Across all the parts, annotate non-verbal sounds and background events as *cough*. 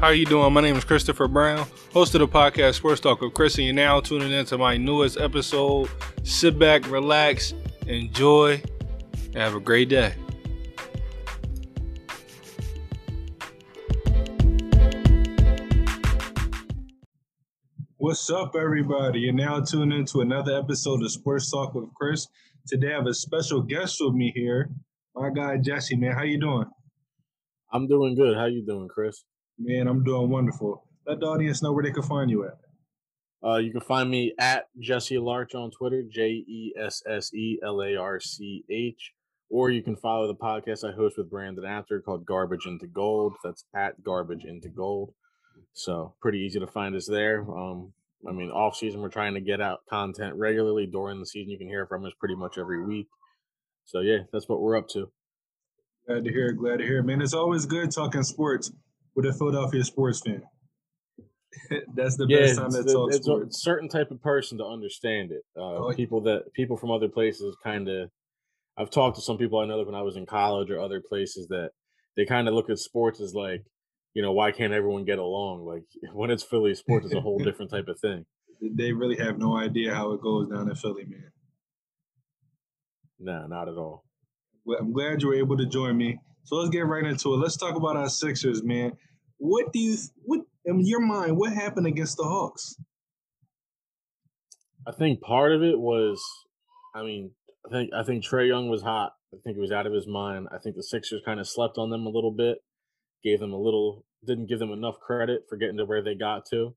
How you doing? My name is Christopher Brown, host of the podcast Sports Talk with Chris, and you're now tuning into my newest episode. Sit back, relax, enjoy, and have a great day. What's up, everybody? You're now tuning into another episode of Sports Talk with Chris. Today I have a special guest with me here, my guy Jesse. Man, how you doing? I'm doing good. How you doing, Chris? Man, I'm doing wonderful. Let the audience know where they can find you at. Uh, you can find me at Jesse Larch on Twitter, J E S S E L A R C H, or you can follow the podcast I host with Brandon After called Garbage into Gold. That's at Garbage into Gold. So pretty easy to find us there. Um, I mean, off season we're trying to get out content regularly. During the season, you can hear from us pretty much every week. So yeah, that's what we're up to. Glad to hear. Glad to hear man. It's always good talking sports with a Philadelphia sports fan. *laughs* That's the yeah, best time to talk it's sports. a certain type of person to understand it. Uh, people that people from other places kind of. I've talked to some people I know that when I was in college or other places that they kind of look at sports as like, you know, why can't everyone get along? Like *laughs* when it's Philly sports, is a whole *laughs* different type of thing. They really have no idea how it goes down in Philly, man. No, not at all. Well, I'm glad you were able to join me. So let's get right into it. Let's talk about our Sixers, man. What do you, what in your mind, what happened against the Hawks? I think part of it was, I mean, I think I think Trae Young was hot. I think he was out of his mind. I think the Sixers kind of slept on them a little bit, gave them a little, didn't give them enough credit for getting to where they got to.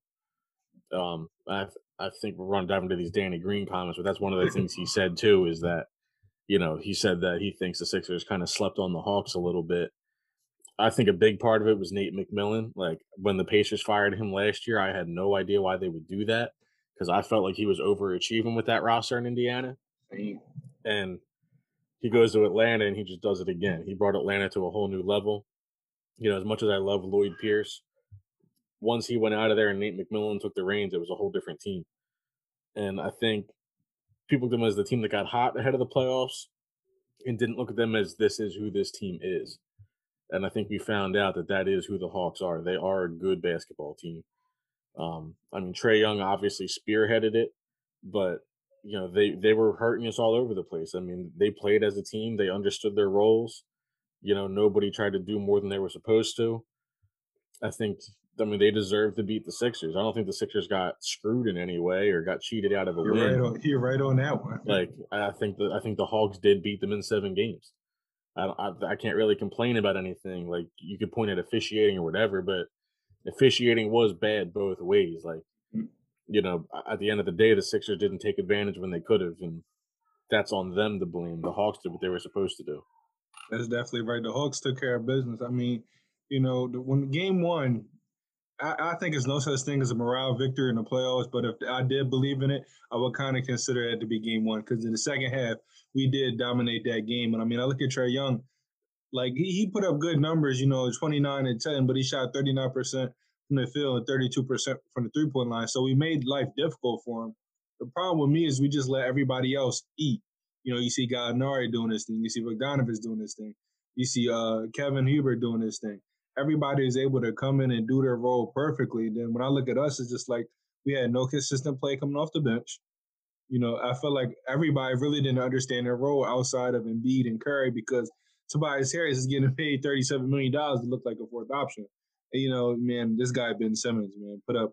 Um, I I think we're running dive into these Danny Green comments, but that's one of the things he said too is that, you know, he said that he thinks the Sixers kind of slept on the Hawks a little bit. I think a big part of it was Nate McMillan. Like when the Pacers fired him last year, I had no idea why they would do that because I felt like he was overachieving with that roster in Indiana. And he goes to Atlanta and he just does it again. He brought Atlanta to a whole new level. You know, as much as I love Lloyd Pierce, once he went out of there and Nate McMillan took the reins, it was a whole different team. And I think people looked at them as the team that got hot ahead of the playoffs and didn't look at them as this is who this team is. And I think we found out that that is who the Hawks are. They are a good basketball team. Um, I mean, Trae Young obviously spearheaded it, but you know they they were hurting us all over the place. I mean, they played as a team. They understood their roles. You know, nobody tried to do more than they were supposed to. I think. I mean, they deserve to beat the Sixers. I don't think the Sixers got screwed in any way or got cheated out of a You're win. right on. You're right on that one. Like I think that I think the Hawks did beat them in seven games. I, don't- I I can't really complain about anything. Like you could point at officiating or whatever, but officiating was bad both ways. Like Mm. you know, at the end of the day, the Sixers didn't take advantage when they could have, and that's on them to blame. The Hawks did what they were supposed to do. That's definitely right. The Hawks took care of business. I mean, you know, the, when game one, I, I think it's no such thing as a morale victory in the playoffs. But if I did believe in it, I would kind of consider it to be game one because in the second half we did dominate that game. And I mean, I look at Trae Young, like he, he put up good numbers, you know, twenty nine and ten, but he shot thirty nine percent from the field and thirty two percent from the three point line. So we made life difficult for him. The problem with me is we just let everybody else eat. You know, you see Gallinari doing this thing. You see Bogdanovich doing this thing. You see uh, Kevin Huerter doing this thing. Everybody is able to come in and do their role perfectly. Then when I look at us, it's just like we had no consistent play coming off the bench. You know, I felt like everybody really didn't understand their role outside of Embiid and Curry because Tobias Harris is getting *laughs* paid $37 million to look like a fourth option. And, you know, man, this guy, Ben Simmons, man, put up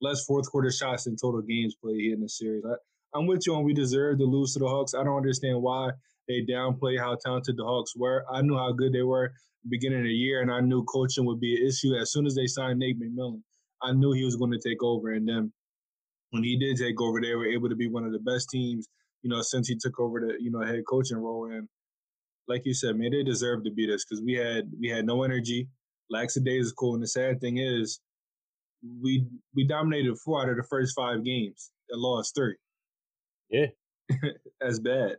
less fourth quarter shots in total games played in the series. I, I'm with you on we deserve to lose to the Hawks. I don't understand why they downplay how talented the Hawks were. I knew how good they were beginning of the year, and I knew coaching would be an issue. As soon as they signed Nate McMillan, I knew he was going to take over. And then when he did take over, they were able to be one of the best teams, you know, since he took over the, you know, head coaching role. And like you said, man, they deserve to beat us because we had we had no energy. Lackadaisical. And the sad thing is, we we dominated four out of the first five games and lost three. Yeah. *laughs* That's bad.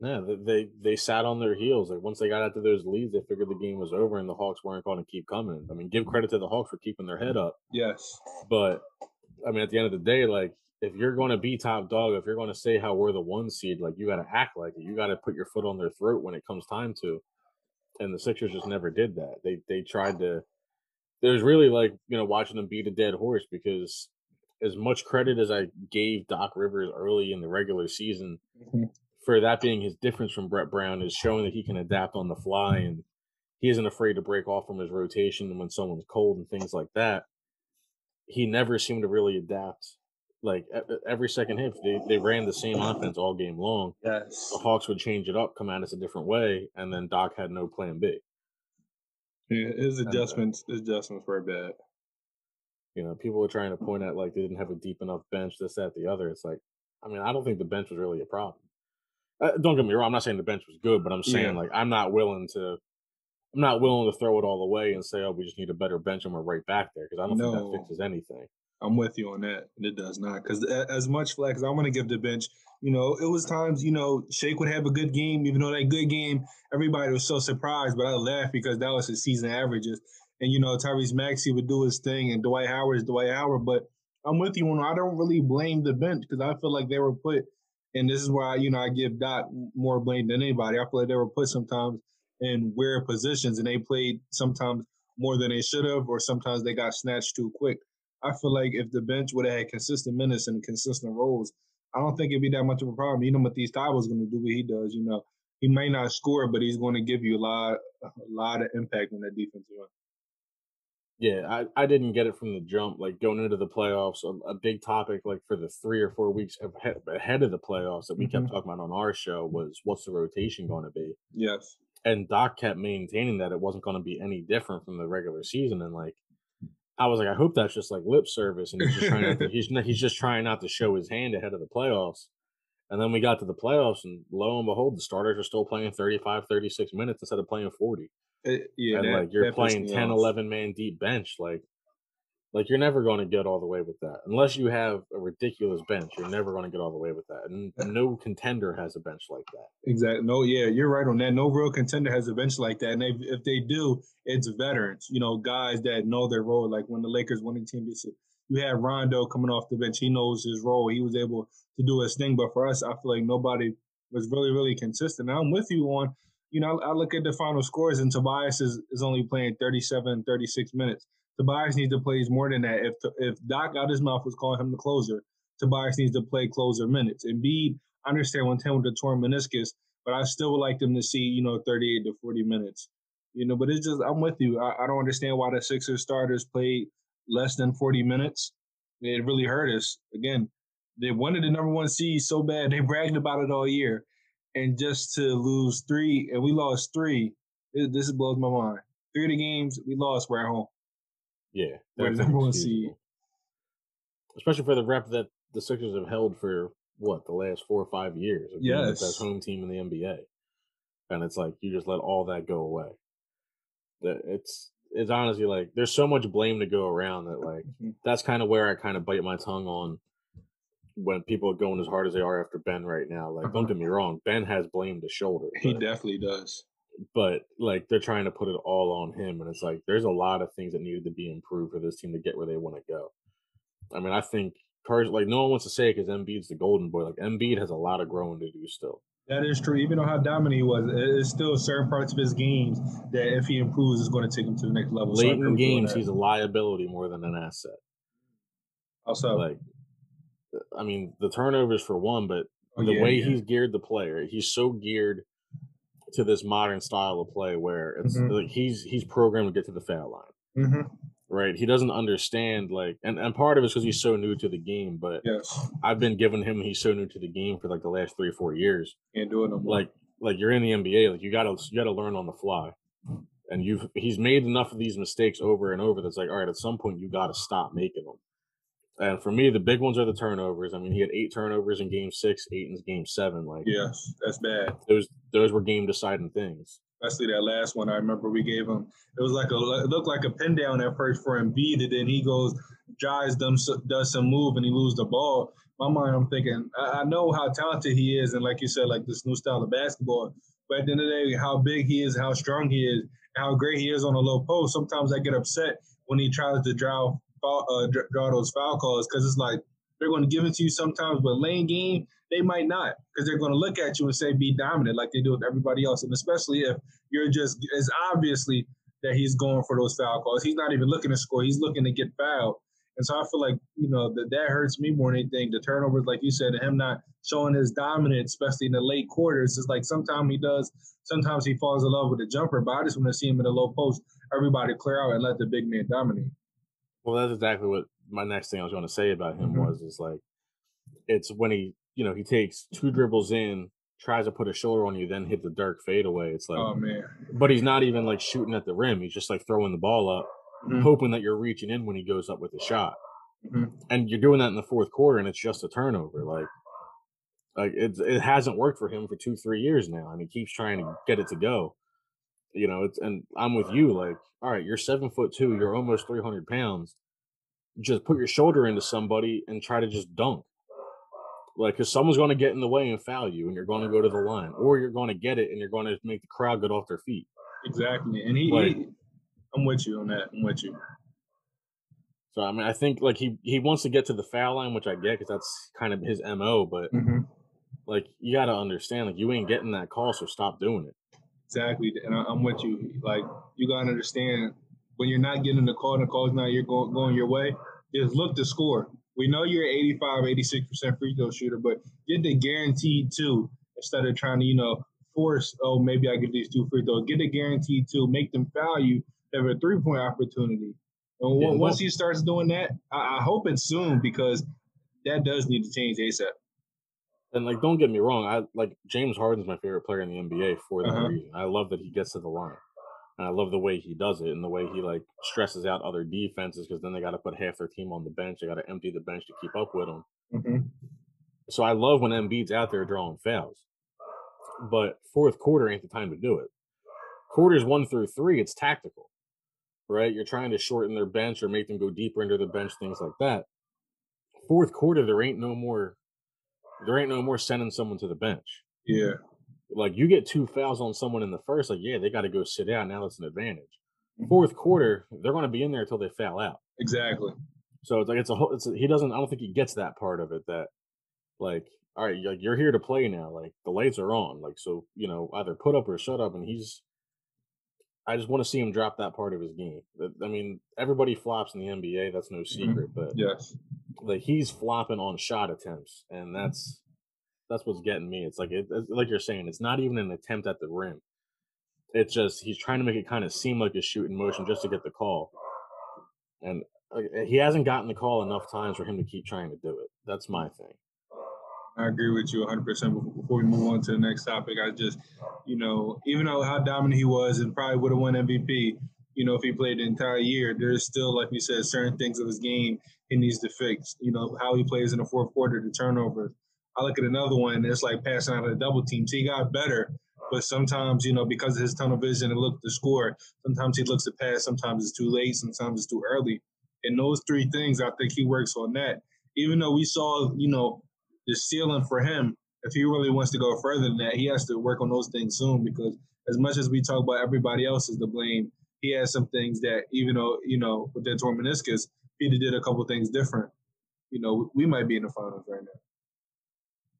Yeah, they, they they sat on their heels. Like once they got out to those leads, they figured the game was over, and the Hawks weren't going to keep coming. I mean, give credit to the Hawks for keeping their head up, Yes. but I mean, at the end of the day, like if you're going to be top dog, if you're going to say how we're the one seed, like you got to act like it. You got to put your foot on their throat when it comes time to. And the Sixers just never did that. They they tried to There's really like you know watching them beat a dead horse because as much credit as I gave Doc Rivers early in the regular season mm-hmm. for that being his difference from Brett Brown is showing that he can adapt on the fly and he isn't afraid to break off from his rotation when someone's cold and things like that. He never seemed to really adapt. Like every second half, they, they ran the same offense all game long. Yes. The Hawks would change it up, come at us a different way, and then Doc had no plan B. Yeah, his adjustments, his adjustments were bad. You know, people were trying to point at like they didn't have a deep enough bench, this, that, the other. It's like, I mean, I don't think the bench was really a problem. Uh, don't get me wrong. I'm not saying the bench was good, but I'm saying yeah. like I'm not willing to I'm not willing to throw it all away and say, "Oh, we just need a better bench and we're right back there," because I don't no, think that fixes anything. I'm with you on that. And it does not, because as much flack as I want to give the bench, you know, it was times, you know, Shake would have a good game, even though that good game, everybody was so surprised, but I laughed because that was his season averages. And you know, Tyrese Maxey would do his thing, and Dwight Howard is Dwight Howard. But I'm with you on. I don't really blame the bench because I feel like they were put, and this is why you know I give Doc more blame than anybody. I feel like they were put sometimes in weird positions and they played sometimes more than they should have, or sometimes they got snatched too quick. I feel like if the bench would have had consistent minutes and consistent roles, I don't think it'd be that much of a problem. You know Matisse was going to do what he does. You know, he may not score, but he's going to give you a lot, a lot of impact on that defensive end. Yeah, I, I didn't get it from the jump. Like going into the playoffs, a, a big topic like for the three or four weeks ahead of the playoffs that we mm-hmm. kept talking about on our show was what's the rotation going to be? Yes and Doc kept maintaining that it wasn't going to be any different from the regular season. And like, I was like, I hope that's just like lip service, and he's just trying not to, he's he's just trying not to show his hand ahead of the playoffs. And then we got to the playoffs, and lo and behold, the starters are still playing 35, 36 minutes instead of playing 40. It, uh, yeah, and that, like you're playing 10, 11 man deep bench. Like, like you're never going to get all the way with that unless you have a ridiculous bench. You're never going to get all the way with that, and eh. no contender has a bench like that. Exactly. No, yeah, you're right on that. No real contender has a bench like that, and they, if they do, it's veterans. You know, guys that know their role. Like when the Lakers won the championship, you had Rondo coming off the bench. He knows his role. He was able to do his thing. But for us, I feel like nobody was really, really consistent. Now I'm with you on. You know, I look at the final scores, and Tobias is, is only playing 37, 36 minutes. Tobias needs to play more than that. If if Doc out his mouth was calling him the closer, Tobias needs to play closer minutes. Embiid, I understand one ten with the torn meniscus, but I still would like them to see you know thirty eight to forty minutes. You know, but it's just I'm with you. I, I don't understand why the Sixers starters played less than forty minutes. It really hurt us. Again, they wanted the number one seed so bad they bragged about it all year, and just to lose three and we lost three, this blows my mind. Three of the games we lost were at home. Yeah, that's number one seed. Especially for the rep that the Sixers have held for what the last four or five years. Yes, the best home team in the NBA, and it's like you just let all that go away. It's it's honestly like there's so much blame to go around that like mm-hmm. that's kind of where I kind of bite my tongue on when people are going as hard as they are after Ben right now. Like, uh-huh. don't get me wrong, Ben has blame to shoulder. He definitely does but like they're trying to put it all on him and it's like there's a lot of things that needed to be improved for this team to get where they want to go. I mean i think cars like no one wants to say it because Embiid's the golden boy like Embiid has a lot of growing to do still. That is true even though how dominant he was it's still certain parts of his games that if he improves is going to take him to the next level late so in games he's a liability more than an asset. Also like uh, i mean the turnovers for one but oh, the yeah, way yeah. he's geared the player he's so geared to this modern style of play where it's mm-hmm. like he's he's programmed to get to the foul line. Mm-hmm. Right, he doesn't understand like, and, and part of it's because he's so new to the game. But yes. I've been giving him he's so new to the game for like the last three or four years. Can't do it no more. Like like you're in the NBA, like you gotta you gotta learn on the fly. And you've he's made enough of these mistakes over and over that's like, all right, at some point you gotta stop making them. And for me, the big ones are the turnovers. I mean, he had eight turnovers in Game Six, eight in Game Seven. Like, yes, that's bad. Those those were game deciding things. Especially that last one. I remember we gave him. It was like a it looked like a pin down at first for Embiid, and then he goes drives them does some move and he loses the ball. My mind, I'm thinking, I, I know how talented he is, and like you said, like this new style of basketball. But at the end of the day, how big he is, how strong he is, how great he is on a low post. Sometimes I get upset when he tries to drive uh, draw those foul calls because it's like they're going to give it to you sometimes, but lane game they might not because they're going to look at you and say be dominant like they do with everybody else, and especially if you're just as obviously that he's going for those foul calls. He's not even looking to score. He's looking to get fouled. And so I feel like, you know, that that hurts me more than anything. The turnovers, like you said, him not showing his dominance, especially in the late quarters. is like sometimes he does, sometimes he falls in love with the jumper, but I just want to see him in the low post, everybody clear out and let the big man dominate. Well, that's exactly what my next thing I was going to say about him mm-hmm. was is like it's when he, you know, he takes two dribbles in, tries to put a shoulder on you, then hit the dark fadeaway. It's like, oh man! But he's not even like shooting at the rim. He's just like throwing the ball up, mm-hmm. hoping that you're reaching in when he goes up with a shot. Mm-hmm. And you're doing that in the fourth quarter, and it's just a turnover. Like, like it it hasn't worked for him for two three years now, and he keeps trying to get it to go. You know, it's and I'm with you. Like, all right, you're seven foot two, you're almost three hundred pounds. Just put your shoulder into somebody and try to just dunk like because someone's going to get in the way and foul you and you're going to go to the line or you're going to get it and you're going to make the crowd get off their feet exactly and he, like, he i'm with you on that i'm with you so i mean i think like he he wants to get to the foul line which i get because that's kind of his mo but mm-hmm. like you got to understand like you ain't getting that call so stop doing it exactly and I'm with you like you got to understand when you're not getting the call and the call's not you're going, going your way just look to score we know you're 85, 86% free throw shooter, but get the guaranteed two instead of trying to, you know, force, oh, maybe I get these two free throws. Get a guaranteed two, make them value, have a three point opportunity. And yeah, once he starts doing that, I, I hope it's soon because that does need to change ASAP. And like, don't get me wrong, I like James Harden's my favorite player in the NBA for that uh-huh. reason. I love that he gets to the line. And I love the way he does it and the way he like stresses out other defenses because then they got to put half their team on the bench. They got to empty the bench to keep up with him. Mm-hmm. So I love when Embiid's out there drawing fouls. But fourth quarter ain't the time to do it. Quarters one through three, it's tactical, right? You're trying to shorten their bench or make them go deeper into the bench, things like that. Fourth quarter, there ain't no more. There ain't no more sending someone to the bench. Yeah like you get two fouls on someone in the first, like yeah, they got to go sit down. Now that's an advantage. Mm-hmm. Fourth quarter, they're going to be in there until they foul out. Exactly. So it's like it's a whole. It's a, he doesn't. I don't think he gets that part of it. That like, all right, like you're here to play now. Like the lights are on. Like so, you know, either put up or shut up. And he's. I just want to see him drop that part of his game. I mean, everybody flops in the NBA. That's no mm-hmm. secret. Mm-hmm. But yes, like he's flopping on shot attempts, and that's that's what's getting me. It's like it, like you're saying, it's not even an attempt at the rim. It's just he's trying to make it kind of seem like a shooting motion just to get the call, and he hasn't gotten the call enough times for him to keep trying to do it. That's my thing. I agree with you 100%. Before we move on to the next topic, I just, you know, even though how dominant he was and probably would have won MVP, you know, if he played the entire year, there's still, like you said, certain things of his game he needs to fix. You know, how he plays in the fourth quarter, the turnovers, I look at another one, it's like passing out of a double team. So he got better, but sometimes, you know, because of his tunnel vision and look to score, sometimes he looks to pass, sometimes it's too late, sometimes it's too early. And those three things, I think he works on that. Even though we saw, you know, the ceiling for him, if he really wants to go further than that, he has to work on those things soon because as much as we talk about everybody else is to blame, he has some things that even though, you know, with that torn meniscus, he did a couple things different. You know, we might be in the finals right now.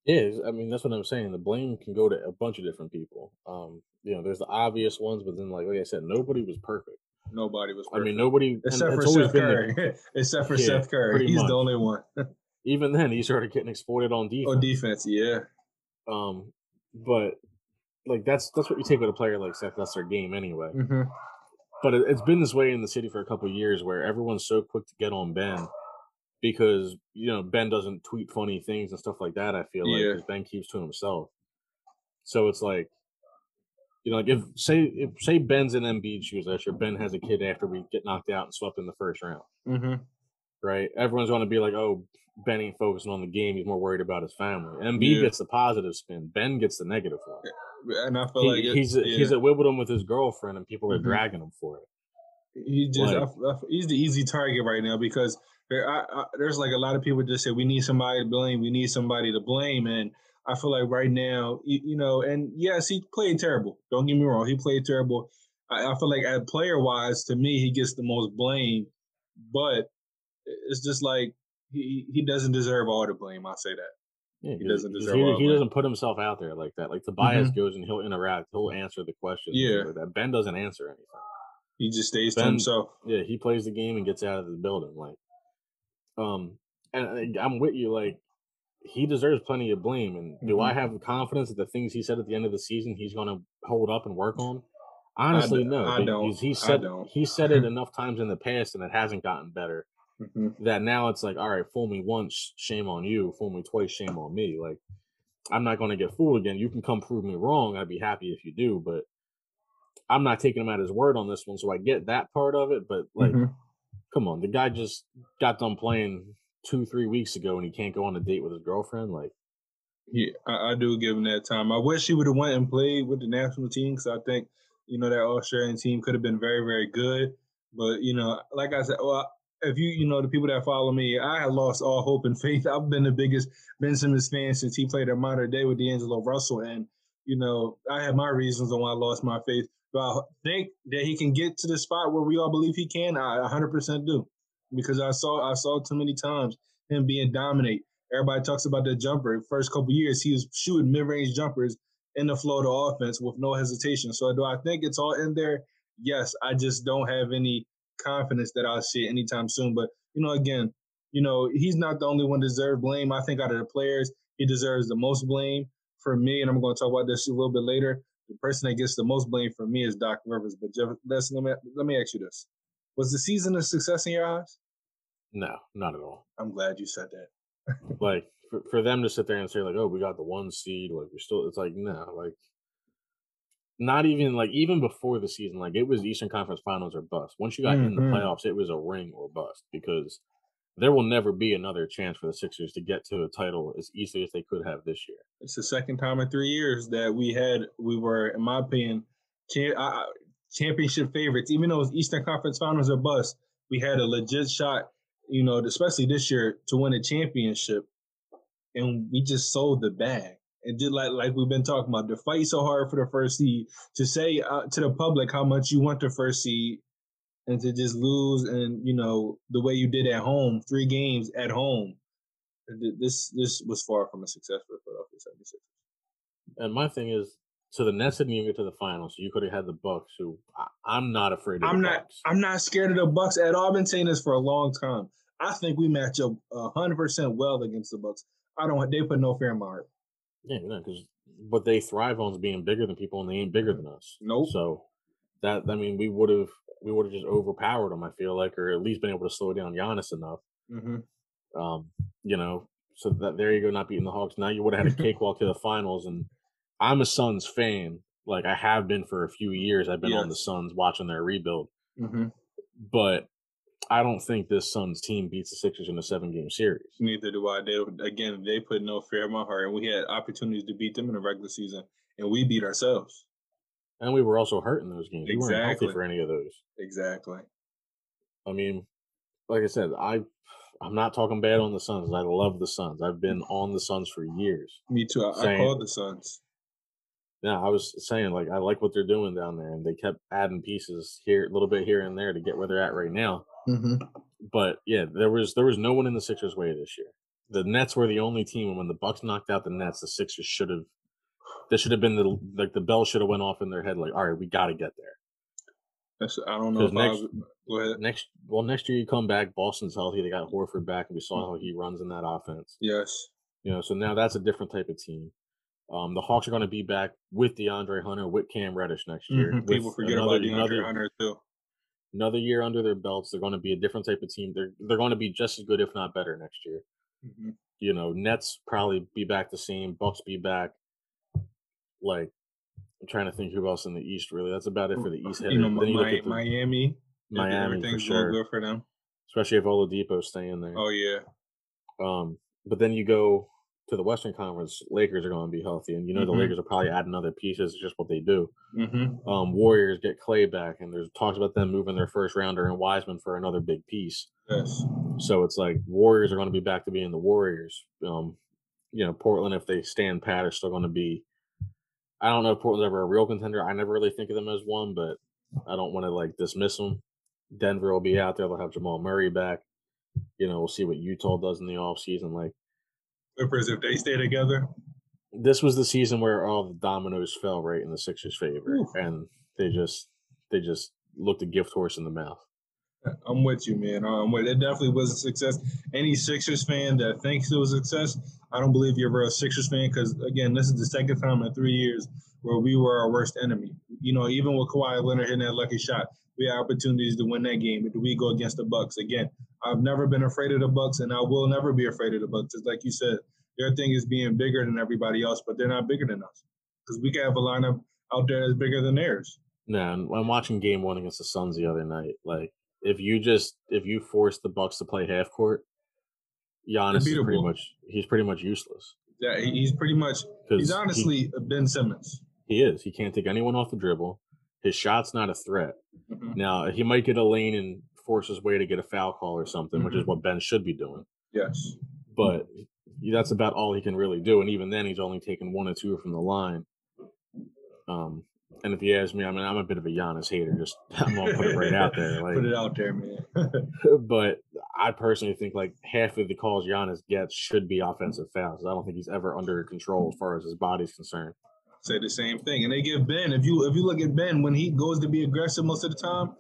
Yeah, I mean that's what I'm saying. The blame can go to a bunch of different people. Um, you know, there's the obvious ones, but then like like I said, nobody was perfect. Nobody was. Perfect. I mean, nobody except for Seth Curry. *laughs* except for yeah, Seth Curry, he's much. the only one. *laughs* Even then, he started getting exploited on defense. On defense, yeah. Um, but like that's that's what you take with a player like Seth. That's their game anyway. Mm-hmm. But it, has been this way in the city for a couple years, where everyone's so quick to get on Ben because you know Ben doesn't tweet funny things and stuff like that. I feel yeah. like Ben keeps to himself. So it's like, you know, like if say if say Ben's in Embiid's shoes last year, Ben has a kid after we get knocked out and swept in the first round. Mm-hmm. Right? Everyone's going to be like, oh, Ben ain't focusing on the game. He's more worried about his family. Embiid yeah. gets the positive spin. Ben gets the negative one. And I feel he, like he's yeah. he's at Wimbledon with his girlfriend, and people are mm-hmm. dragging him for it. He just like, I, I, he's the easy target right now because there, I, there's like a lot of people just say we need somebody to blame, we need somebody to blame, and I feel like right now, you, you know, and yes, he played terrible. Don't get me wrong, he played terrible. I, I feel like at player wise, to me, he gets the most blame, but it's just like he he doesn't deserve all the blame. I'll say that. Yeah, he doesn't deserve. He, he doesn't put himself out there like that. Like Tobias mm-hmm. goes and he'll interact, he'll answer the questions. Yeah, like that Ben doesn't answer anything. He just stays ben, to himself. Yeah, he plays the game and gets out of the building. Like, um, and I'm with you. Like, he deserves plenty of blame. And do mm-hmm. I have confidence that the things he said at the end of the season he's going to hold up and work on? Honestly, I, no. I don't. He said he said it *laughs* enough times in the past, and it hasn't gotten better. Mm-hmm. That now it's like, all right, fool me once, shame on you. Fool me twice, shame on me. Like, I'm not going to get fooled again. You can come prove me wrong. I'd be happy if you do, but I'm not taking him at his word on this one. So I get that part of it, but like, mm-hmm. come on, the guy just got done playing two, three weeks ago, and he can't go on a date with his girlfriend. Like, yeah, I, I do give him that time. I wish he would have went and played with the national team because I think you know that Australian team could have been very, very good. But you know, like I said, well, if you you know the people that follow me, I have lost all hope and faith. *laughs* I've been the biggest Ben Simmons fan since he played at Montverde with D'Angelo Russell, and you know I have my reasons on why I lost my faith. But I think that he can get to the spot where we all believe he can. I 100% do because I saw I saw too many times him being dominate. Everybody talks about the jumper. First couple years, he was shooting mid range jumpers in the the offense with no hesitation. So do I think it's all in there? Yes. I just don't have any confidence that I'll see it anytime soon. But you know, again, you know, he's not the only one deserve blame. I think out of the players, he deserves the most blame. For me, and I'm going to talk about this a little bit later. The person that gets the most blame for me is Doc Rivers. But Jeff, let me let me ask you this: Was the season a success in your eyes? No, not at all. I'm glad you said that. like for, for them to sit there and say like, "Oh, we got the one seed," like we're still. It's like no, like not even like even before the season, like it was Eastern Conference Finals or bust. Once you got mm-hmm. in the mm-hmm. playoffs, it was a ring or bust because there will never be another chance for the Sixers to get to a title as easily as they could have this year. It's the second time in three years that we had we were, in my opinion, championship favorites. Even though it was Eastern Conference Finals or bust, we had a legit shot. You know, especially this year to win a championship, and we just sold the bag and did like like we've been talking about to fight so hard for the first seed to say uh, to the public how much you want the first seed and to just lose and you know the way you did at home three games at home this this was far from a success for Philadelphia 76ers. And my thing is, so the Nets didn't even get to the finals. So you could have had the Bucks, who I, am not afraid of. I'm not. Bucks. I'm not scared of the Bucks at all. I've been saying this for a long time. I think we match up hundred percent well against the Bucks. I don't. They put no fear in my heart. Yeah, because what they thrive on being bigger than people, and they ain't bigger than us. Nope. So that I mean, we would have we would have just overpowered them. I feel like, or at least been able to slow down Giannis enough. Mm-hmm. Um, you know, so that there you go, not beating the Hawks. Now you would have had a *laughs* cakewalk to the finals, and I'm a Suns fan. Like I have been for a few years. I've been yes. on the Suns watching their rebuild. Mm-hmm. But I don't think this Suns team beats the Sixers in a seven game series. Neither do I. They again, they put no fear in my heart, and we had opportunities to beat them in the regular season, and we beat ourselves. And we were also hurt in those games. Exactly. We weren't healthy for any of those. Exactly. I mean, like I said, I I'm not talking bad on the Suns. I love the Suns. I've been on the Suns for years. Me too. I, saying, I called the Suns. Yeah, I was saying like I like what they're doing down there, and they kept adding pieces here, a little bit here and there to get where they're at right now. Mm-hmm. But yeah, there was there was no one in the Sixers' way this year. The Nets were the only team, and when the Bucks knocked out the Nets, the Sixers should have. There should have been the like the bell should have went off in their head like, all right, we got to get there. That's, I don't know. next, go ahead. Next, well, next year you come back, Boston's healthy. They got Horford back, and we saw how he runs in that offense. Yes. You know, so now that's a different type of team. Um, the Hawks are going to be back with DeAndre Hunter, with Cam Reddish next year. Mm-hmm. People forget another, about DeAndre another, Hunter too another year under their belts. They're going to be a different type of team. They're they're going to be just as good, if not better, next year. Mm-hmm. You know, Nets probably be back the same. Bucks be back. Like, I'm trying to think who else in the East. Really, that's about it for the East. You know, you my, the, Miami, Miami everything's for sure. good for them. Especially if Oladipo's staying there. Oh yeah. Um, but then you go to the Western Conference, Lakers are going to be healthy, and you know mm-hmm. the Lakers will probably add another pieces. It's just what they do. Mm-hmm. Um, Warriors get Clay back, and there's talks about them moving their first rounder and Wiseman for another big piece. Yes. So it's like Warriors are going to be back to being the Warriors. Um, you know, Portland, if they stand pat, are still going to be. I don't know if Portland's ever a real contender. I never really think of them as one, but I don't want to like dismiss them. Denver will be out there. They'll have Jamal Murray back. You know, we'll see what Utah does in the offseason. Like Clippers if they stay together. This was the season where all the dominoes fell right in the Sixers' favor, Ooh. and they just they just looked a gift horse in the mouth. I'm with you, man. I'm with it. Definitely was a success. Any Sixers fan that thinks it was a success, I don't believe you're a Sixers fan because again, this is the second time in three years where we were our worst enemy. You know, even with Kawhi Leonard hitting that lucky shot, we had opportunities to win that game. But do we go against the Bucks again? I've never been afraid of the Bucks, and I will never be afraid of the Bucks. It's like you said, their thing is being bigger than everybody else, but they're not bigger than us because we can have a lineup out there that's bigger than theirs. Nah, I'm watching Game One against the Suns the other night. Like if you just if you force the Bucks to play half court, Giannis is pretty much he's pretty much useless. Yeah, he's pretty much he's honestly he, Ben Simmons. He is. He can't take anyone off the dribble. His shot's not a threat. Mm-hmm. Now he might get a lane and force his way to get a foul call or something, mm-hmm. which is mm-hmm. what Ben should be doing. Yes, but that's about all he can really do, and even then, he's only taken one or two from the line. Um, and if you ask me, I mean, I'm a bit of a Giannis hater. Just *laughs* I'm gonna put it right out there. Like, *laughs* put it out there, man. *laughs* but I personally think like half of the calls Giannis gets should be offensive fouls. I don't think he's ever under control as far as his body's concerned. Say the same thing, and they give Ben. If you if you look at Ben when he goes to be aggressive most of the time,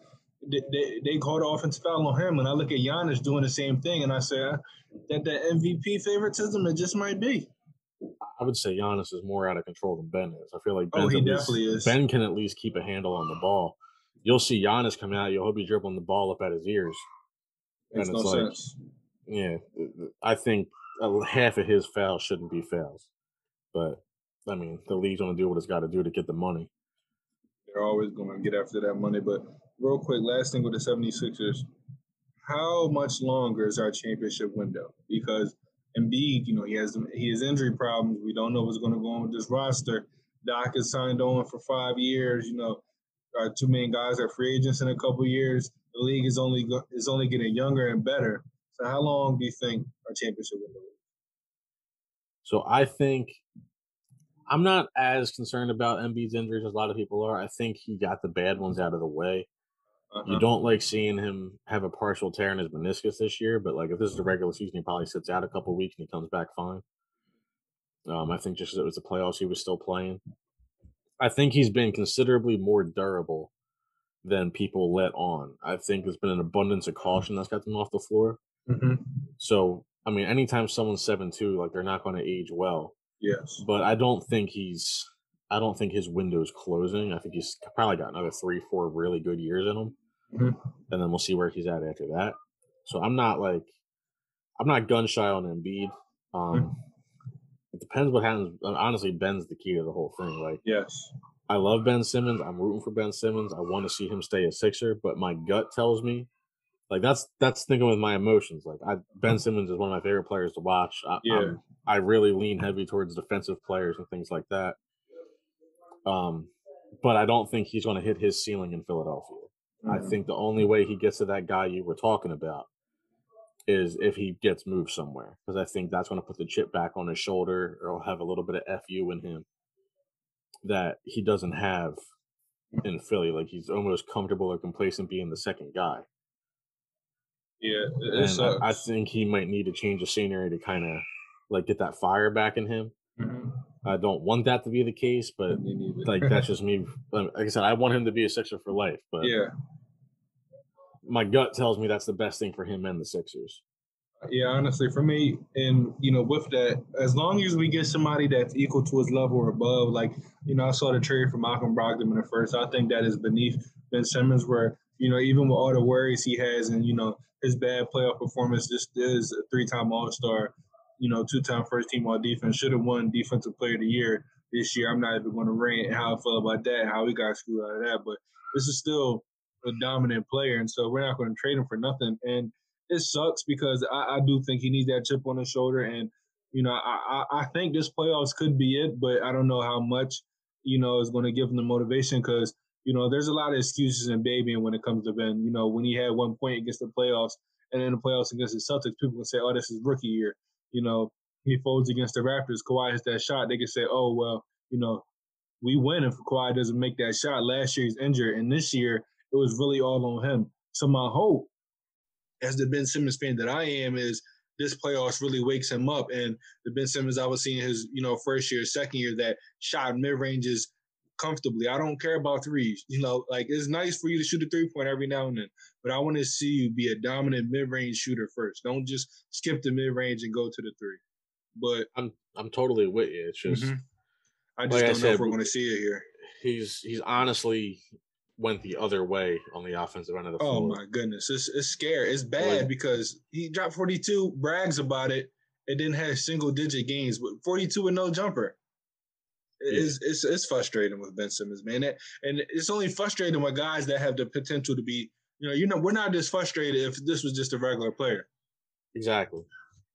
they, they, they call the offensive foul on him. And I look at Giannis doing the same thing, and I say uh, that the MVP favoritism it just might be. I would say Giannis is more out of control than Ben is. I feel like Ben's oh, he definitely least, is. Ben can at least keep a handle on the ball. You'll see Giannis come out. You'll be dribbling the ball up at his ears. Makes and it's no like, sense. Yeah, I think half of his fouls shouldn't be fouls, but I mean, the league's going to do what it's got to do to get the money. They're always going to get after that money. But real quick, last thing with the 76ers, how much longer is our championship window? Because Embiid, you know, he has he has injury problems. We don't know what's going to go on with this roster. Doc is signed on for five years. You know, our two main guys are free agents in a couple years. The league is only is only getting younger and better. So, how long do you think our championship window is? So, I think I'm not as concerned about Embiid's injuries as a lot of people are. I think he got the bad ones out of the way. Uh-huh. You don't like seeing him have a partial tear in his meniscus this year, but like if this is the regular season, he probably sits out a couple weeks and he comes back fine. Um, I think just because it was the playoffs, he was still playing. I think he's been considerably more durable than people let on. I think there's been an abundance of caution that's got them off the floor. Mm-hmm. So, I mean, anytime someone's seven two, like they're not going to age well. Yes, but I don't think he's. I don't think his window's closing. I think he's probably got another three, four really good years in him mm-hmm. and then we'll see where he's at after that. So I'm not like I'm not gun shy on Embiid. Um, mm-hmm. It depends what happens. Honestly, Ben's the key to the whole thing. Like, yes, I love Ben Simmons. I'm rooting for Ben Simmons. I want to see him stay a Sixer, but my gut tells me, like that's that's thinking with my emotions. Like, I Ben Simmons is one of my favorite players to watch. I, yeah. I'm, I really lean heavy towards defensive players and things like that. Um, but I don't think he's going to hit his ceiling in Philadelphia. I mm-hmm. think the only way he gets to that guy you were talking about is if he gets moved somewhere because I think that's going to put the chip back on his shoulder or have a little bit of fu in him that he doesn't have in Philly. Like he's almost comfortable or complacent being the second guy. Yeah, and I, I, think he might need to change the scenery to kind of like get that fire back in him. Mm-hmm. I don't want that to be the case, but like that's just me. *laughs* Like I said, I want him to be a Sixer for life. But yeah, my gut tells me that's the best thing for him and the Sixers. Yeah, honestly, for me, and you know, with that, as long as we get somebody that's equal to his level or above, like you know, I saw the trade for Malcolm Brogdon in the first. I think that is beneath Ben Simmons, where you know, even with all the worries he has, and you know, his bad playoff performance, this is a three-time All Star, you know, two-time First Team All Defense, should have won Defensive Player of the Year this year. I'm not even going to rant how I feel about that, how he got screwed out of that, but this is still a dominant player, and so we're not going to trade him for nothing. And it sucks because I, I, do think he needs that chip on his shoulder, and you know I, I think this playoffs could be it, but I don't know how much you know is going to give him the motivation because you know there's a lot of excuses and babying when it comes to Ben. You know when he had one point against the playoffs, and in the playoffs against the Celtics, people can say, "Oh, this is rookie year." You know he folds against the Raptors, Kawhi hits that shot, they can say, "Oh well, you know." We win if Kawhi doesn't make that shot. Last year he's injured, and this year it was really all on him. So my hope, as the Ben Simmons fan that I am, is this playoffs really wakes him up. And the Ben Simmons I was seeing his, you know, first year, second year, that shot mid ranges comfortably. I don't care about threes. You know, like it's nice for you to shoot a three point every now and then, but I want to see you be a dominant mid range shooter first. Don't just skip the mid range and go to the three. But I'm I'm totally with you. It's just Mhm. I just Like don't know if we're going to see it here. he's he's honestly went the other way on the offensive end of the floor. Oh my goodness, it's it's scary. It's bad Like- because he dropped 42, brags about it, and then has single digit gains, but 42 with no jumper. Yeah. It's, it's it's frustrating with Ben Simmons, man. And and it's only frustrating with guys that have the potential to be, you know, you know, we're not this frustrated if this was just a regular player. Exactly.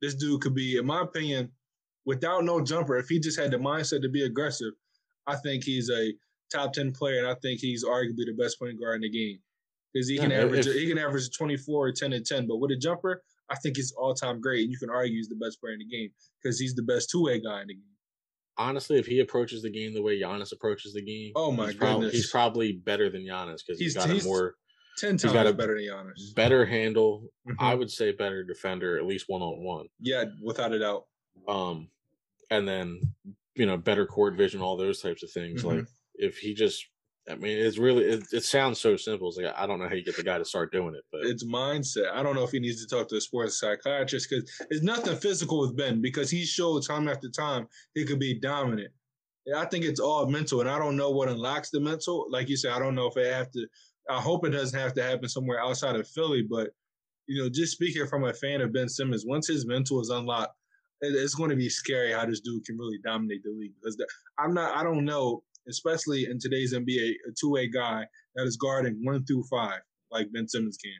This dude could be, in my opinion, without no jumper, if he just had the mindset to be aggressive, I think he's a top 10 player, and I think he's arguably the best point guard in the game. Because he can Yeah, average if- he can average 24 or 10 and 10, but with a jumper, I think he's all time great. And you can argue he's the best player in the game because he's the best two way guy in the game. Honestly, if he approaches the game the way Giannis approaches the game, Oh my he's goodness. he's probably better than Giannis because he's He's- got he's a more 10 times got a better than Giannis. better handle. I Mhm. would say better defender, at least one on one. Yeah, without a doubt. Um, and then you know better court vision, all those types of things. Mhm. Like if he just, I mean, it's really it, it sounds so simple. It's like I don't know how you get the guy to start doing it, but It's mindset. I don't know if he needs to talk to a sports psychiatrist because it's nothing physical with Ben because he showed time after time he could be dominant. I think it's all mental, and I don't know what unlocks the mental. Like you said, I don't know if it have to. I hope it doesn't have to happen somewhere outside of Philly, but you know, just speaking from a fan of Ben Simmons, once his mental is unlocked, it's going to be scary how this dude can really dominate the league. Because I'm not, I don't know, especially in today's NBA, a two way guy that is guarding one through five like Ben Simmons can.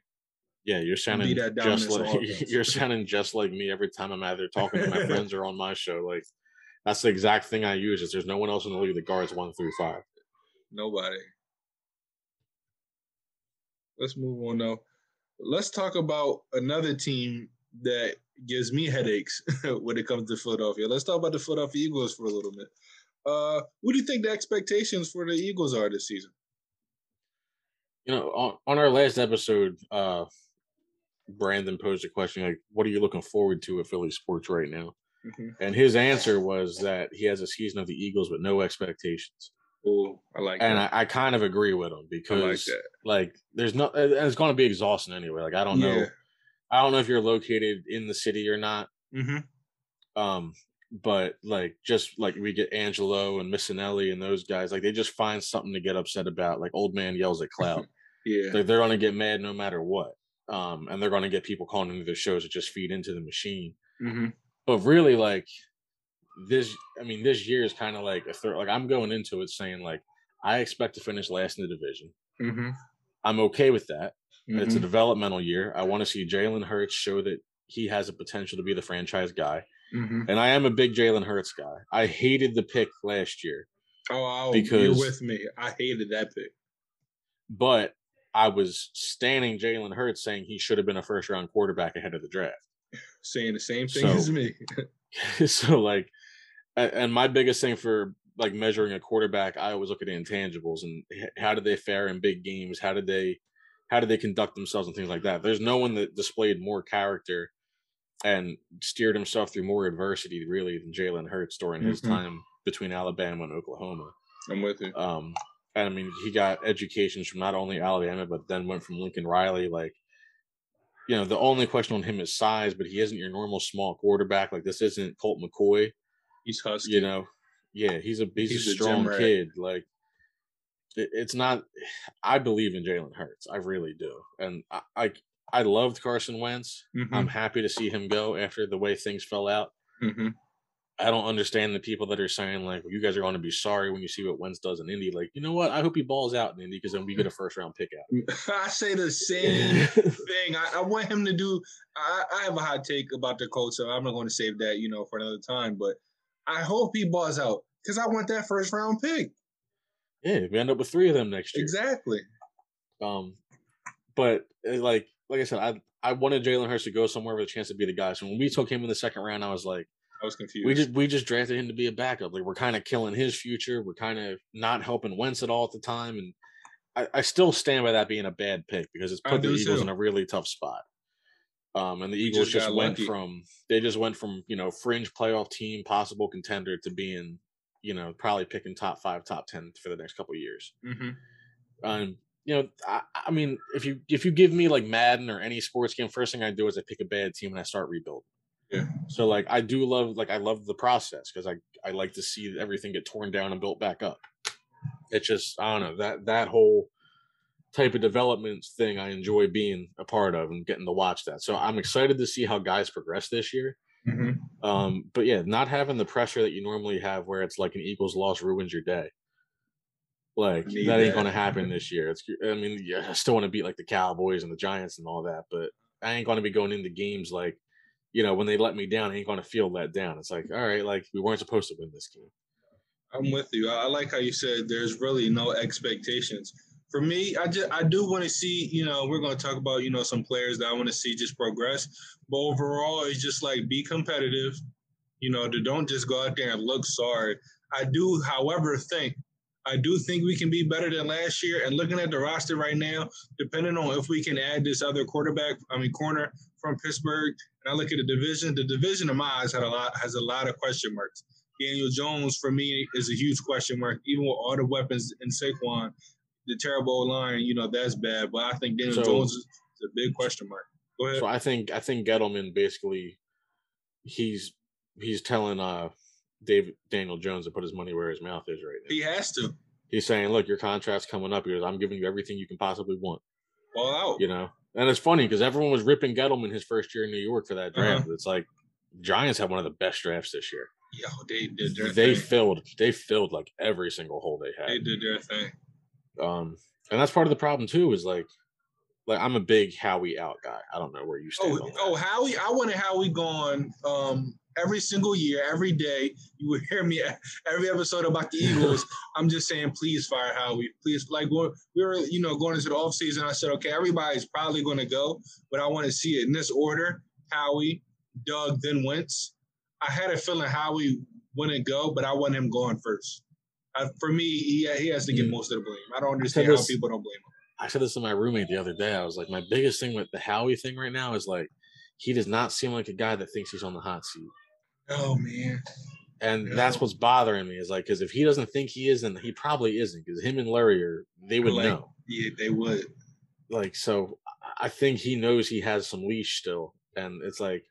yeah, you're sounding just like *laughs* you're sounding just like me every time I'm either talking to my *laughs* friends or on my show. Like that's the exact thing I use. Is there's no one else in the league that guards one through five. Nobody. Let's move on though. Let's talk about another team that gives me headaches *laughs* when it comes to Philadelphia. Let's talk about the Philadelphia Eagles for a little bit. Uh, what do you think the expectations for the Eagles are this season? You know, on, on our last episode, uh, Brandon posed a question like, "What are you looking forward to at Philly sports right now?" Mhm. And his answer was that he has a season of the Eagles with no expectations. Oh, I like And that. I, I kind of agree with him I like because, like, there's no, and it's going to be exhausting anyway. Like, I don't know, I don't know if you're located in the city or not. Mm-hmm. Um, but like, just like we get Angelo and Missanelli and those guys, like they just find something to get upset about. Like, old man yells at cloud. *laughs* Yeah. They're, they're going to get mad no matter what. Um, and they're going to get people calling into their shows to just feed into the machine. Mm-hmm. But really, like this, I mean, this year is kind of like a third. Like I'm going into it saying like I expect to finish last in the division. Mm-hmm. I'm okay with that. It's a Mhm. developmental year. I want to see Jalen Hurts show that he has a potential to be the franchise guy. Mhm. And I am a big Jalen Hurts guy. I hated the pick last year, Oh, oh, you're Because- with me. I hated that pick. but I was standing Jalen Hurts saying he should have been a first round quarterback ahead of the draft. Saying the same thing So- as me. *laughs* so like and my biggest thing for like measuring a quarterback i always look at the intangibles and how did they fare in big games how did they how did they conduct themselves and things like that there's no one that displayed more character and steered himself through more adversity really than jalen hurts during his Mhm. time between alabama and oklahoma I'm with you. um and i mean he got educations from not only alabama but then went from lincoln riley like you know the only question on him is size but he isn't your normal small quarterback like this isn't colt mccoy He's husky. you know yeah he's a he's, He's a a strong rat. kid like it, it's not i believe in jalen hurts i really do and i i, I loved carson wentz Mhm. i'm happy to see him go after the way things fell out Mhm. i don't understand the people that are saying like well, you guys are going to be sorry when you see what wentz does in indy like you know what i hope he balls out in indy because then we get a first round pick out *laughs* I say the same *laughs* thing. I, I want him to do. I, I have a hot take about the Colts, so I'm not going to save that, you know, for another time. But I hope he balls out because I want that first round pick. yeah we end up with three of them next year Exactly. Um, but uh, like like I said, I I wanted Jalen Hurts to go somewhere with a chance to be the guy. So when we took him in the second round, I was like, I was confused. we just we just drafted him to be a backup. Like we're kind of killing his future. We're kind of not helping Wentz at all at the time, and I, I still stand by that being a bad pick because it's put the Eagles too. in a really tough spot. Um, and the Eagles just just, went lucky. from they just went from you know fringe playoff team, possible contender to being you know, probably picking top five, top ten for the next couple years. Mm-hmm. Um, you know, I, I, mean, if you if you give me like Madden or any sports game, first thing I do is I pick a bad team and I start rebuilding. Yeah. So like I do love like I love the process because I I like to see everything get torn down and built back up. It's just I don't know that that whole type of development thing I enjoy being a part of and getting to watch that. So I'm excited to see how guys progress this year. Mm-hmm. Um, but yeah, not having the pressure that you normally have where it's like an Eagles loss ruins your day. Like that, that ain't gonna happen this year. It's I mean, yeah, I still want to beat like the Cowboys and the Giants and all that, but I ain't gonna be going into games like, you know, when they let me down, I ain't gonna feel let down. It's like, all right, like we weren't supposed to win this game. I'm with you. I like how you said there's really no expectations for me, I just I do want to see, you know, we're to talk about, you know, some players that I want to see just progress. But overall, it's just like be competitive. You know, to don't just go out there and look sorry. I do, however, think I do think we can be better than last year. And looking at the roster right now, depending on if we can add this other quarterback, I mean corner from Pittsburgh, and I look at the division, the division of my eyes had a lot has a lot of question marks. Daniel Jones for me is a huge question mark, even with all the weapons in Saquon the terrible line, you know, that's bad. But I think Daniel so, Jones is a big question mark. Go ahead. So I think I think Gettleman basically he's he's telling uh David Daniel Jones to put his money where his mouth is right now. He has to. He's saying, "Look, your contract's coming up. Here, I'm giving you everything you can possibly want." All out. You know, and it's funny because everyone was ripping Gettleman his first year in New York for that draft. Uh-huh. It's like Giants had one of the best drafts this year. Yeah, they did their They thing. filled. They filled like every single hole they had. They did their thing. Um, and that's part of the problem too. Is like, like I'm a big Howie out guy. I don't know where you stand. Oh, oh, Howie! I wanted Howie gone. Um, every single year, every day, you would hear me *laughs* every episode about the Eagles. I'm just saying, please fire Howie. Please, like we were, you know, going into the off season. I said, okay, everybody's probably going to go, but I want to see it in this order: Howie, Doug, then Wentz. I had a feeling Howie wouldn't go, but I want him going first. Uh, for me, he, he has to get mm. most of the blame. I don't understand this, how people don't blame him. I said this to my roommate the other day. I was like, my biggest thing with the Howie thing right now is like, he does not seem like a guy that thinks he's on the hot seat. Oh man. And that's what's bothering me is like, because if he doesn't think he is, then he probably isn't. Because him and Lurie are, they would like, know. Yeah, they would. Like, so I think he knows he has some leash still, and it's like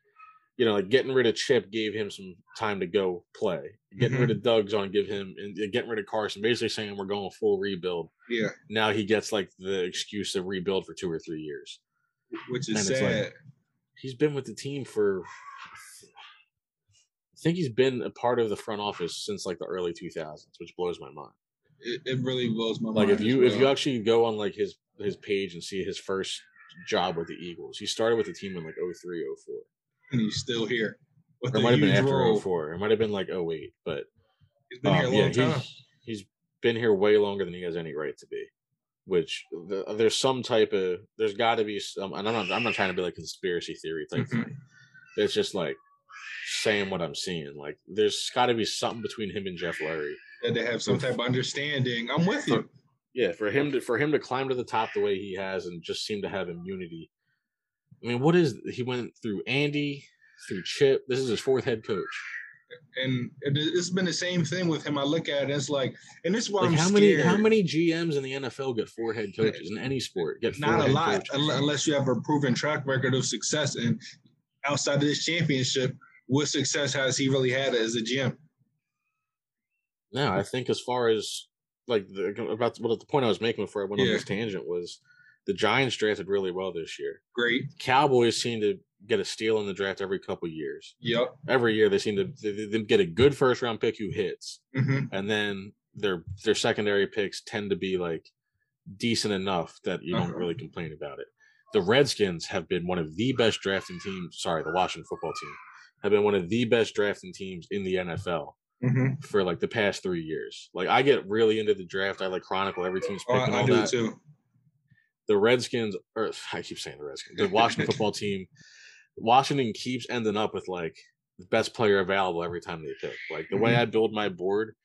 you know, like getting rid of Chip gave him some time to go play. Getting mm-hmm. rid of Doug's on give him and getting rid of Carson, basically saying we're going full rebuild. Yeah. Now he gets like the excuse to rebuild for two or three years, which is and sad. Like, he's been with the team for. I think he's been a part of the front office since like the early 2000s, which blows my mind. It, it really blows my like mind. Like if you well. if you actually go on like his his page and see his first job with the Eagles, he started with the team in like 03, 04 and he's still here. It might have been after role. 04. It might have been like 08, but he's been um, here a long yeah, time. He's, he's been here way longer than he has any right to be. Which the, there's some type of there's got to be some. And I'm not I'm not trying to be like conspiracy theory type mm-hmm. thing. It's just like saying what I'm seeing. Like there's got to be something between him and Jeff Lurie. That they have some type of understanding. I'm with you. Yeah, for him to for him to climb to the top the way he has and just seem to have immunity I mean, what is he went through Andy, through Chip. This is his fourth head coach. And it's been the same thing with him. I look at it, it's like, and this is why like I'm how scared. many how many GMs in the NFL get four head coaches in any sport? Get not a lot coaches. unless you have a proven track record of success. And outside of this championship, what success has he really had as a GM? No, I think as far as like the, about what the point I was making before I went yeah. on this tangent was the Giants drafted really well this year. Great. Cowboys seem to get a steal in the draft every couple years. Yep. Every year they seem to they, they get a good first round pick who hits, mm-hmm. and then their their secondary picks tend to be like decent enough that you uh-huh. don't really complain about it. The Redskins have been one of the best drafting teams. Sorry, the Washington football team have been one of the best drafting teams in the NFL. Mm-hmm. For like the past three years, like I get really into the draft. I like chronicle every team's picking oh, I, all I that. Too the Redskins, or *sighs* I keep saying the Redskins, the Washington *laughs* football team, Washington keeps ending up with like the best player available every time they pick. Like the mm-hmm. way I build my board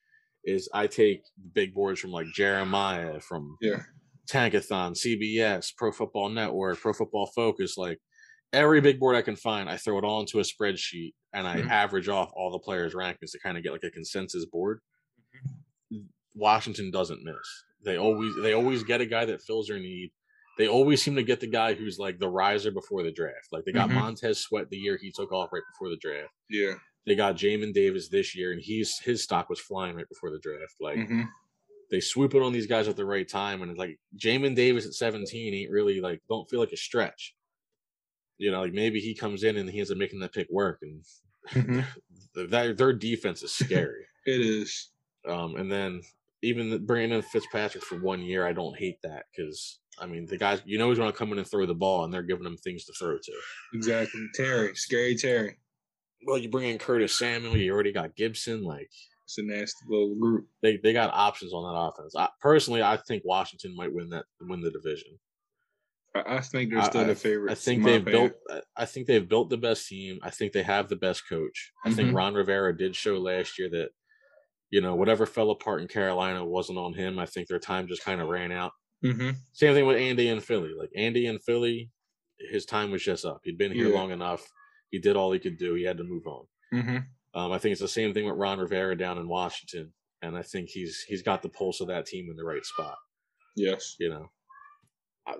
is I take big boards from like Jeremiah, from yeah. Tankathon, CBS, Pro Football Network, Pro Football Focus, like every big board I can find, I throw it all into a spreadsheet and I mm-hmm. average off all the players' rankings to kind of get like a consensus board. Washington doesn't miss. They always they always get a guy that fills their need. They always seem to get the guy who's like the riser before the draft. Like they got Mhm. Montez Sweat the year he took off right before the draft. Yeah. They got Jamin Davis this year, and he's his stock was flying right before the draft. Like hmm they swoop it on these guys at the right time, and it's like Jamin Davis at 17 ain't really like don't feel like a stretch. You know, like maybe he comes in and he ends up making that pick work, and *laughs* Mhm. that their defense is scary. *laughs* It is. um, and then even bringing in Fitzpatrick for one year, I don't hate that because I mean the guys, you know, he's going to come in and throw the ball, and they're giving him things to throw to. Exactly. Terry. Scary Terry. Well, you bring in Curtis Samuel, you already got Gibson, like. It's a nasty little group. They, they got options on that offense. I, personally, I think Washington might win that win the division. I, think they're still I, the favorite. I think they've built. I- think they've built the best team. I think they have the best coach. I think Mhm. Ron Rivera did show last year that, you know, whatever fell apart in Carolina wasn't on him. I think their time just kind of ran out. hmm Same thing with Andy and Philly. Like Andy and Philly, his time was just up. He'd been here Yeah. long enough. He did all he could do. He had to move on. hmm Um, I think it's the same thing with Ron Rivera down in Washington, and I think he's he's got the pulse of that team in the right spot. Yes. You know,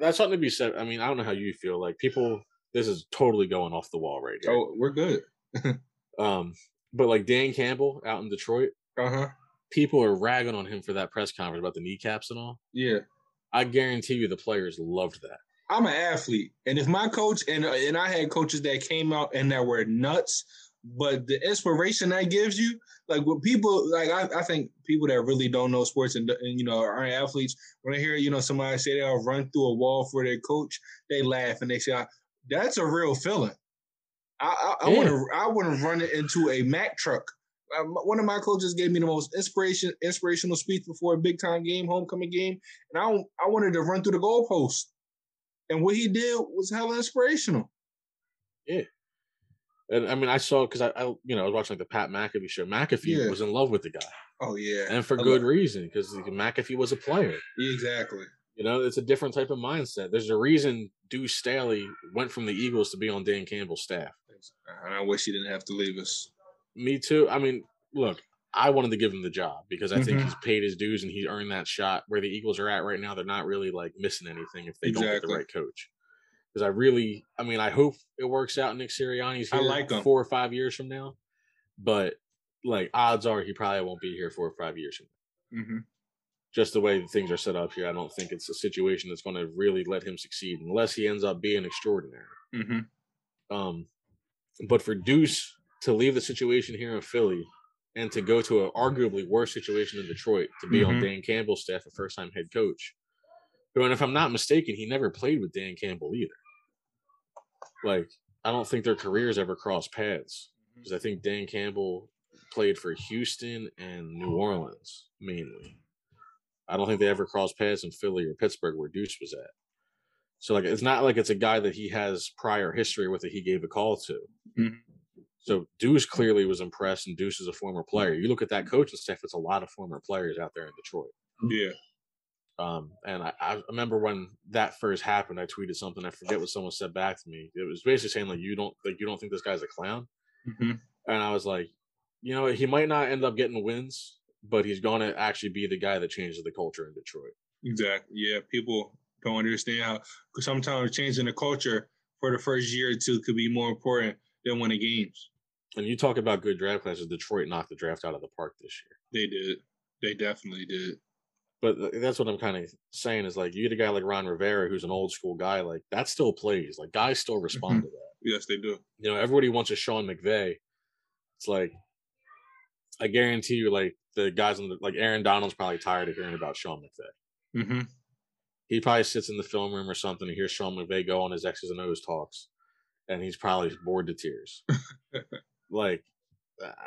that's something to be said. I mean, I don't know how you feel. Like people, this is totally going off the wall right here. Oh, we're good. *laughs* Um, but like Dan Campbell out in Detroit, Uh huh. people are ragging on him for that press conference about the kneecaps and all. Yeah. I guarantee you, the players loved that. I'm an athlete, and if my coach and and I had coaches that came out and that were nuts, but the inspiration that gives you, like when people like I, I think people that really don't know sports and, and you know aren't athletes, when they hear you know somebody say they'll run through a wall for their coach, they laugh and they say "Ah, that's a real feeling. I I, I want to I want to run it into a Mack truck. Um, one of my coaches gave me the most inspiration inspirational speech before a big time game, homecoming game, and I I wanted to run through the goalpost. And what he did was hella inspirational. And I mean, I saw because I, I, you know, I was watching like the Pat McAfee show. McAfee Yeah. was in love with the guy, Oh yeah, and for I good love- reason because McAfee was a player. exactly. You know, it's a different type of mindset. There's a reason Deuce Staley went from the Eagles to be on Dan Campbell's staff. And I wish he didn't have to leave us. Me too. I mean, look, I wanted to give him the job because I think Mhm. he's paid his dues and he earned that shot. Where the Eagles are at right now, they're not really like missing anything if they don't get the right coach. Because I really, I mean, I hope it works out. Nick Sirianni's I here like him. four or five years from now, but like odds are he probably won't be here four or five years from now. Mm-hmm. Just the way things are set up here, I don't think it's a situation that's going to really let him succeed unless he ends up being extraordinary. Mm-hmm. Um, but for Deuce to leave the situation here in Philly and to go to an arguably worse situation in Detroit to be on Mhm. Dan Campbell's staff, a first time head coach, who, and if I'm not mistaken, he never played with Dan Campbell either. Like, I don't think their careers ever crossed paths because I think Dan Campbell played for Houston and New Orleans mainly. I don't think they ever crossed paths in Philly or Pittsburgh where Deuce was at. So like it's not like it's a guy that he has prior history with that he gave a call to. Mhm. So Deuce clearly was impressed, and Deuce is a former player. You look at that coaching staff; it's a lot of former players out there in Detroit. Yeah. Um, and I, I remember when that first happened, I tweeted something. I forget what someone said back to me. It was basically saying like, "You don't like you don't think this guy's a clown," Mm-hmm. and I was like, "You know, he might not end up getting wins, but he's going to actually be the guy that changes the culture in Detroit." Exactly. Yeah. People don't understand how sometimes changing the culture for the first year or two could be more important than winning games. And you talk about good draft classes. Detroit knocked the draft out of the park this year. They did. They definitely did. But that's what I'm kind of saying is like you get a guy like Ron Rivera who's an old school guy, like that still plays. Like guys still respond to that. Yes, they do. You know, everybody wants a Sean McVay. It's like I guarantee you, like the guys on the like Aaron Donald's probably tired of hearing about Sean McVay. Mm-hmm. He probably sits in the film room or something and hears Sean McVay go on his X's and O's talks, and he's probably bored to tears. *laughs* like,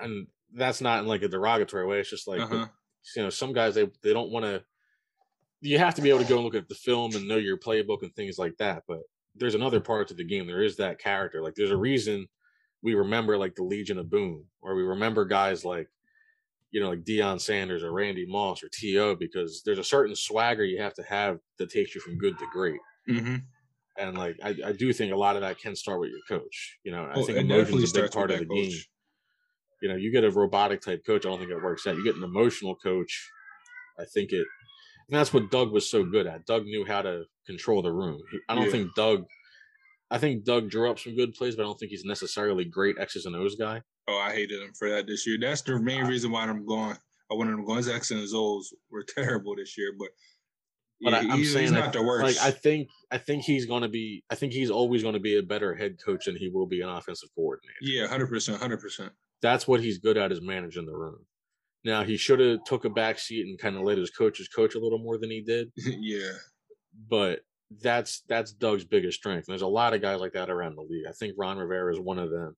and that's not in like a derogatory way. It's just like uh-huh. You know, some guys they they don't want to. You have to be able to go and look at the film and know your playbook and things like that. But there's another part to the game. There is that character. Like there's a reason we remember like the Legion of Boom, or we remember guys like, you know, like Deion Sanders or Randy Moss or T.O. because there's a certain swagger you have to have that takes you from good to great. Mm-hmm. And like I, I do think a lot of that can start with your coach. You know, I Oh, think emotion's a big part of the that game. You know, you get a robotic type coach, I don't think it works out. You get an emotional coach, I think it. And that's what Doug was so good at. Doug knew how to control the room. He, I don't Yeah. think Doug. I think Doug drew up some good plays, but I don't think he's necessarily great X's and O's guy. Oh, I hated him for that this year. That's the main reason why I'm going. I wanted him going. His X and his O's were *laughs* terrible this year, but, But yeah, I, I'm he's, saying that, not the worst. Like I think I think he's going to be. I think he's always going to be a better head coach than he will be an offensive coordinator. yeah, hundred percent, hundred percent. That's what he's good at is managing the room. Now he should have took a back seat and kind of let his coaches coach a little more than he did. *laughs* Yeah, but that's that's Doug's biggest strength. And there's a lot of guys like that around the league. I think Ron Rivera is one of them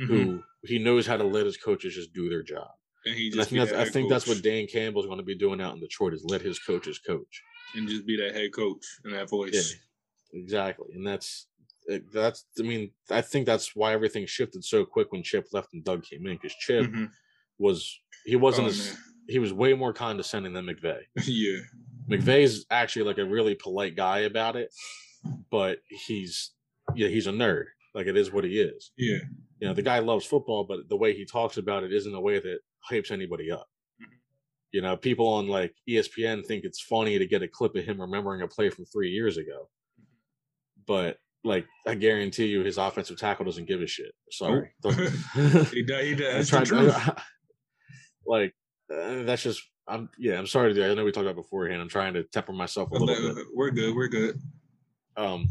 Mhm. who he knows how to let his coaches just do their job. and he And I think, that's, I think that's what Dan Campbell's going to be doing out in Detroit is let his coaches coach. and just be that head coach and that voice. Exactly, and that's it- that's. I mean, I think that's why everything shifted so quick when Chip left and Doug came in because Chip Mhm. was he wasn't Oh, as man. he was way more condescending than McVay. *laughs* yeah, McVay's actually like a really polite guy about it, but he's yeah, he's a nerd. Like it is what he is. yeah, You know, the guy loves football, but the way he talks about it isn't a way that hypes anybody up. Mhm. You know, people on like ESPN think it's funny to get a clip of him remembering a play from three years ago. But like I guarantee you his offensive tackle doesn't give a shit. So *laughs* *laughs* he does. He does. I'm That's the truth. to, *laughs* like uh, that's just I'm yeah, I'm sorry to do. I know we talked about beforehand. I'm trying to temper myself a little bit. We're good. We're good. Um,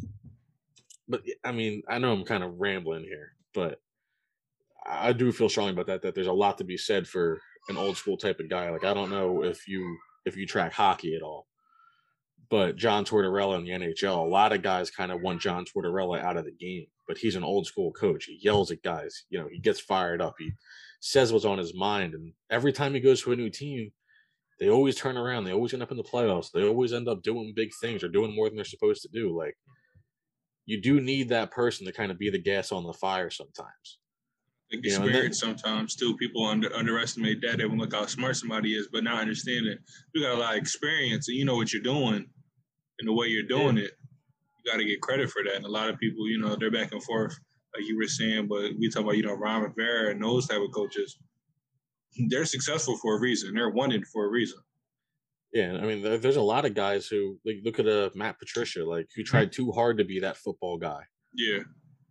but I mean, I know I'm kind of rambling here, but I do feel strongly about that. That there's a lot to be said for an old school type of guy. Like I don't know if you if you track hockey at all, but John Tortorella in the NHL, a lot of guys kind of want John Tortorella out of the game. But he's an old school coach. He yells at guys. You know, he gets fired up. He says what's on his mind, and every time he goes to a new team. They always turn around. They always end up in the playoffs. They always end up doing big things or doing more than they're supposed to do. Like you do need that person to kind of be the gas on the fire sometimes. Like You know, experience sometimes too. People under, underestimate that. They will look how smart somebody is, but not understand it. you got a lot of experience and you know what you're doing and the way you're doing it. You got to get credit for that. And a lot of people, you know, they're back and forth, like you were saying. But we talk about you know Ron Rivera and those type of coaches. They're successful for a reason. They're wanted for a reason. Yeah, I mean, there's a lot of guys who like look at uh, Matt Patricia, like who tried too hard to be that football guy, Yeah,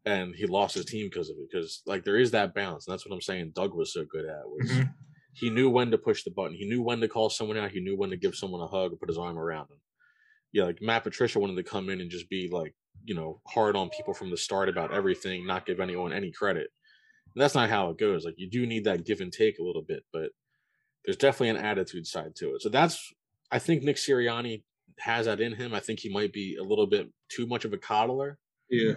and he lost his team because of it. Because like there is that balance, and that's what I'm saying. Doug was so good at was Mhm. he knew when to push the button. He knew when to call someone out. He knew when to give someone a hug or put his arm around them. Yeah, like Matt Patricia wanted to come in and just be like, you know, hard on people from the start about everything, not give anyone any credit. And that's not how it goes. Like you do need that give and take a little bit, but there's definitely an attitude side to it. So that's I think Nick Sirianni has that in him. I think he might be a little bit too much of a coddler. yeah,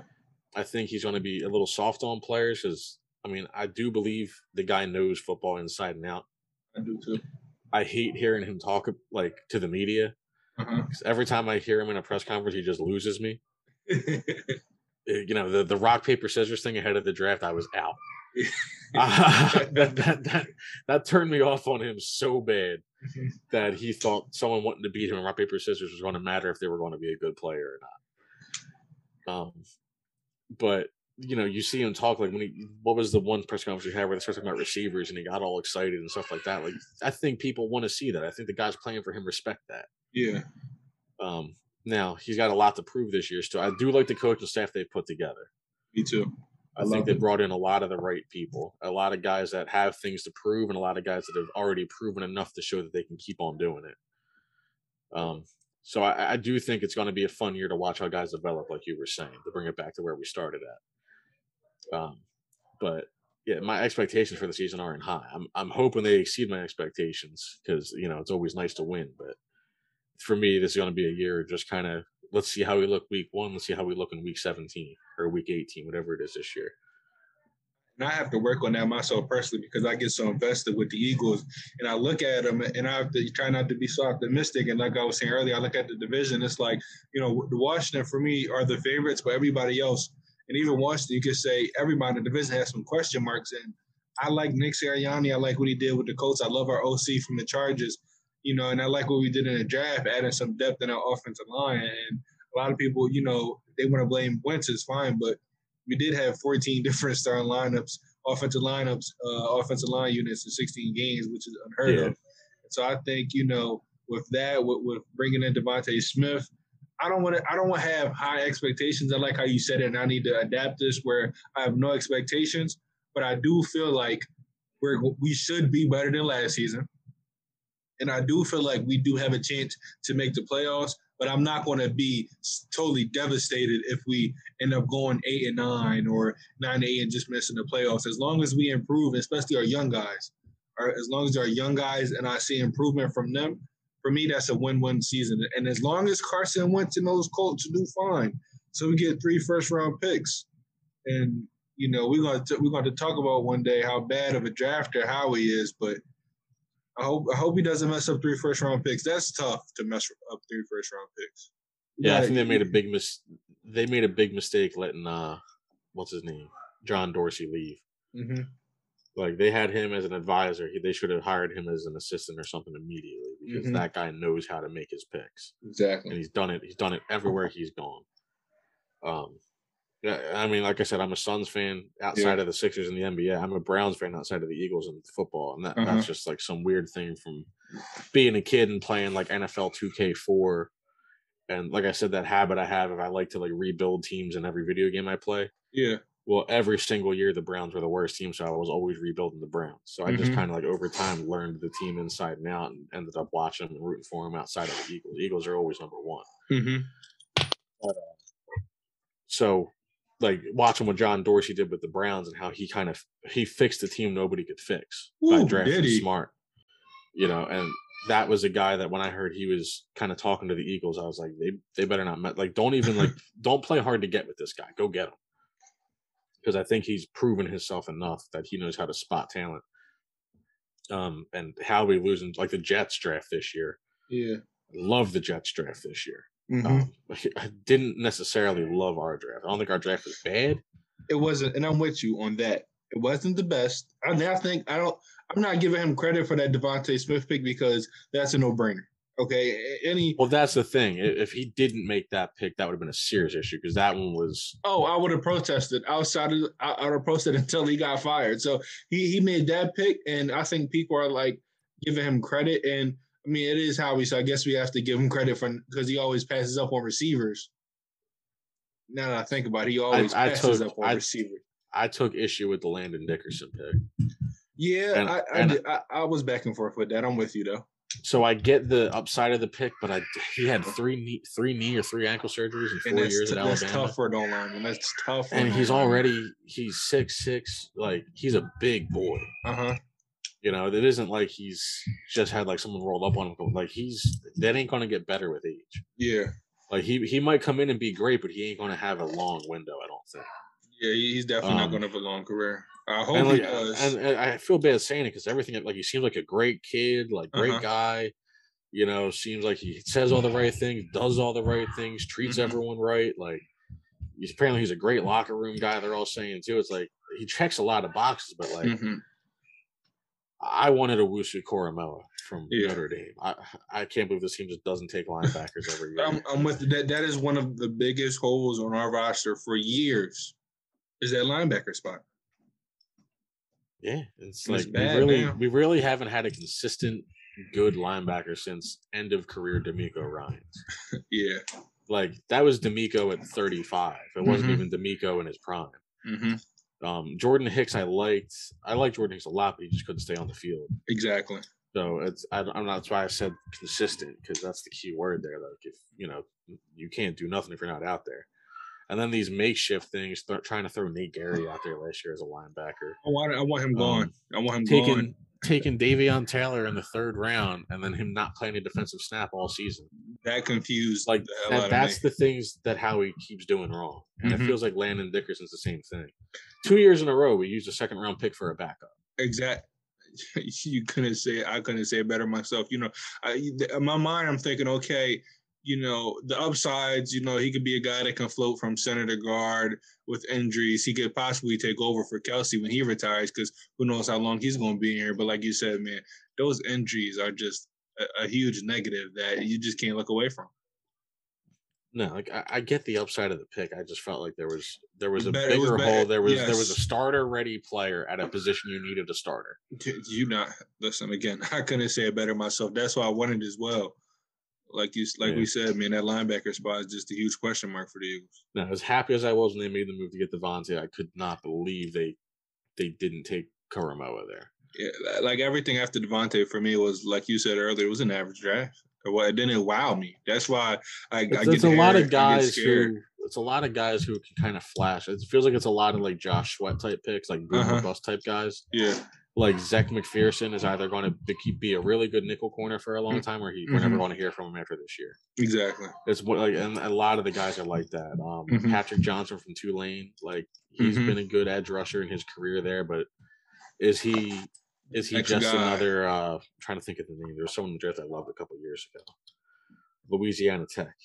I think he's going to be a little soft on players because I mean I do believe the guy knows football inside and out. I do too. I hate hearing him talk like to the media. Uh-huh. every time I hear him in a press conference, he just loses me. *laughs* Uh, You know, the, the rock paper scissors thing ahead of the draft, I was out. *laughs* *laughs* that, that, that, that turned me off on him so bad that he thought someone wanting to beat him in rock paper scissors was going to matter if they were going to be a good player or not. Um, but you know, you see him talk like when he what was the one press conference he had where they started talking about receivers and he got all excited and stuff like that. Like I think people want to see that. I think the guys playing for him respect that. yeah, Um, now he's got a lot to prove this year. So I do like the coaching staff they've put together. me too. I, I think they it. brought in a lot of the right people, a lot of guys that have things to prove, and a lot of guys that have already proven enough to show that they can keep on doing it. Um, so I, I do think it's going to be a fun year to watch how guys develop, like you were saying, to bring it back to where we started at. Um, but yeah, my expectations for the season aren't high. I'm I'm hoping they exceed my expectations because you know it's always nice to win, but for me, this is going to be a year just kind of let's see how we look week one, let's see how we look in week 17 or week 18, whatever it is this year. And I have to work on that myself personally because I get so invested with the Eagles, and I look at them, and I have to try not to be so optimistic. And like I was saying earlier, I look at the division. It's like you know, the Washington for me are the favorites, but everybody else, and even Washington, you could say everybody in the division has some question marks. And I like Nick Sirianni. I like what he did with the Colts. I love our OC from the Chargers. You know, and I like what we did in the draft, adding some depth in our offensive line. And a lot of people, you know, they want to blame Wentz is fine, but we did have 14 *laughs* different starting lineups, offensive lineups, uh, offensive line units in 16 games, which is unheard Yeah. of. So I think you know with that, with, with bringing in DeVonta Smith, I don't want to. I don't want to have high expectations. I like how you said it, and I need to adapt this where I have no expectations. But I do feel like we're we should be better than last season, and I do feel like we do have a chance to make the playoffs. But I'm not going to be totally devastated if we end up going eight and nine or nine eight and just missing the playoffs. As long as we improve, especially our young guys, or as long as our young guys and I see improvement from them, for me, that's a win-win season. And as long as Carson Wentz and those Colts to do fine, so we get three first-round picks, and you know we're going to we're going to talk about one day how bad of a drafter Howie is, but I hope I hope he doesn't mess up three first-round picks. That's tough to mess up three first-round picks. Yeah, I think they made a big mis. They made a big mistake letting uh, what's his name, John Dorsey leave. Mm-hmm. Like they had him as an advisor. He, they should have hired him as an assistant or something immediately because mm-hmm. that guy knows how to make his picks. Exactly. And he's done it. He's done it everywhere he's gone. Um, yeah, I mean, like I said, I'm a Suns fan outside yeah. of the Sixers and the NBA. I'm a Browns fan outside of the Eagles and football, and that, uh-huh. that's just like some weird thing from being a kid and playing like NFL 2K4. And like I said, that habit I have if I like to like rebuild teams in every video game I play. Yeah well, every single year the Browns were the worst team, so I was always rebuilding the Browns. So I mm-hmm. just kind of like over time learned the team inside and out, and ended up watching them and rooting for them outside of the Eagles. Eagles are always number one. Mm-hmm. But, uh, so, like watching what John Dorsey did with the Browns and how he kind of he fixed the team nobody could fix Ooh, by drafting smart, you know, and that was a guy that when I heard he was kind of talking to the Eagles, I was like, they they better not met, like don't even like *laughs* don't play hard to get with this guy. Go get him because I think he's proven himself enough that he knows how to spot talent. Um, and how we losing like the Jets draft this year. Yeah, I love the Jets draft this year. Mm-hmm. Um, *laughs* I didn't necessarily love our draft. I don't think our draft was bad. It wasn't, and I'm with you on that. It wasn't the best. I, I think I don't. I'm not giving him credit for that DeVonta Smith pick because that's a no brainer. Okay, any. Well, that's the thing. If he didn't make that pick, that would have been a serious issue because that one was. Oh, I would have protested outside of. I would have protested *laughs* until he got fired. So he he made that pick, and I think people are like giving him credit. And I mean, it is Howie, so I guess we have to give him credit for because he always passes up on receivers. Now that I think about it, he always I, passes I took, up on I, receivers. I took issue with the Landon Dickerson pick. Yeah, and, I, and I, I, was back and forth with that. I'm with you though so I get the upside of the pick, but I he had three knee, three knee or three ankle surgeries in four years at Alabama. That's tough for an line, that's tough. and he's already he's six six, like he's a big boy. Uh huh. You know, it isn't like he's just had like someone rolled up on him. Like he's that ain't gonna get better with age. Yeah. Like he he might come in and be great, but he ain't gonna have a long window. I don't think. Yeah, he's definitely um, not gonna have a long career. I hope and like, he does. And, and, I feel bad saying it because everything like he seems like a great kid, like great uh-huh. guy. You know, seems like he says all the right things, does all the right things, treats mm-hmm. everyone right. Like he's apparently he's a great locker room guy. They're all saying too. It's like he checks a lot of boxes, but like mm-hmm. I wanted Owusu Koramoah from yeah. Notre Dame. I I can't believe this team just doesn't take linebackers every year. I'm, I'm with that. That is one of the biggest holes on our roster for years. Is that linebacker spot? Yeah, it's, it's like we really now. we really haven't had a consistent good linebacker since end of career DeMeco Ryans. *laughs* yeah, like that was DeMeco at 35. It wasn't mm-hmm. even DeMeco in his prime. Mm-hmm. Um, Jordan Hicks, I liked. I liked Jordan Hicks a lot, but he just couldn't stay on the field. Exactly. So it's I, am not. That's why I said consistent because that's the key word there. Like if you know you can't do nothing if you're not out there. And then these makeshift things, th- trying to throw Nate Gerry out there last year as a linebacker. I want, I want him gone. Um, I want him taking, gone. Taking Davion Taylor in the third round and then him not playing a defensive snap all season. That confused like that, that's the things that Howie keeps doing wrong. And mm-hmm. it feels like Landon Dickerson's the same thing. Two years in a row, we used a second round pick for a backup. Exactly *laughs* you couldn't say I couldn't say it better myself. You know, I, in my mind, I'm thinking, okay, you know, the upsides, you know, he could be a guy that can float from center to guard with injuries. He could possibly take over for Kelce when he retires because who knows how long he's going to be here. But like you said, man, those injuries are just a, a, huge negative that you just can't look away from. No, like I, I get the upside of the pick. I just felt like there was there was a Better- was bigger better- hole. There was there was a starter ready player at a position you needed a starter. You not listen again. *laughs* I couldn't say it better myself. That's why I wanted as well. Like you, like Yeah. we said, man, that linebacker spot is just a huge question mark for the Eagles. Now, as happy as I was when they made the move to get DeVonta, I could not believe they they didn't take Koramoah there. Yeah, like everything after DeVonta for me was like you said earlier, it was an average draft. Or what? It didn't wow me. That's why I, I It's, get it's a lot of guys who it's a lot of guys who can kind of flash. It feels like it's a lot of like Josh Sweat type picks, like boom Uh-huh. bust type guys. Yeah, Like Zech McPhearson is either going to be, be a really good nickel corner for a long time, or he, we're never Mhm. going to hear from him after this year. exactly. It's what like, and a lot of the guys are like that. Um, Mhm. Patrick Johnson from Tulane, like he's Mhm. been a good edge rusher in his career there, but is he is he Next just guy. another? uh I'm trying to think of the name. There was someone in the draft I loved a couple years ago, Louisiana Tech.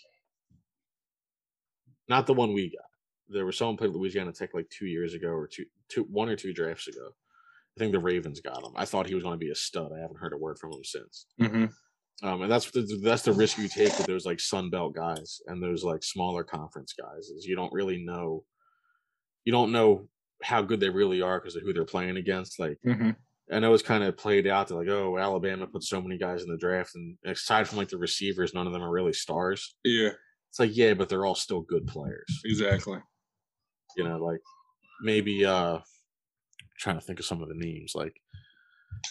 Not the one we got. There was someone played Louisiana Tech like two years ago, or two, two, one or two drafts ago. I think the Ravens got him. I thought he was going to be a stud. I haven't heard a word from him since. hmm Um, and that's the, that's the risk you take with those like Sun Belt guys and those like smaller conference guys is you don't really know, you don't know how good they really are because of who they're playing against. Like hmm I know it's kind of played out to like, oh, Alabama put so many guys in the draft, and aside from like the receivers, none of them are really stars. Yeah, It's like, yeah, but they're all still good players. exactly. You know, like maybe uh trying to think of some of the names, like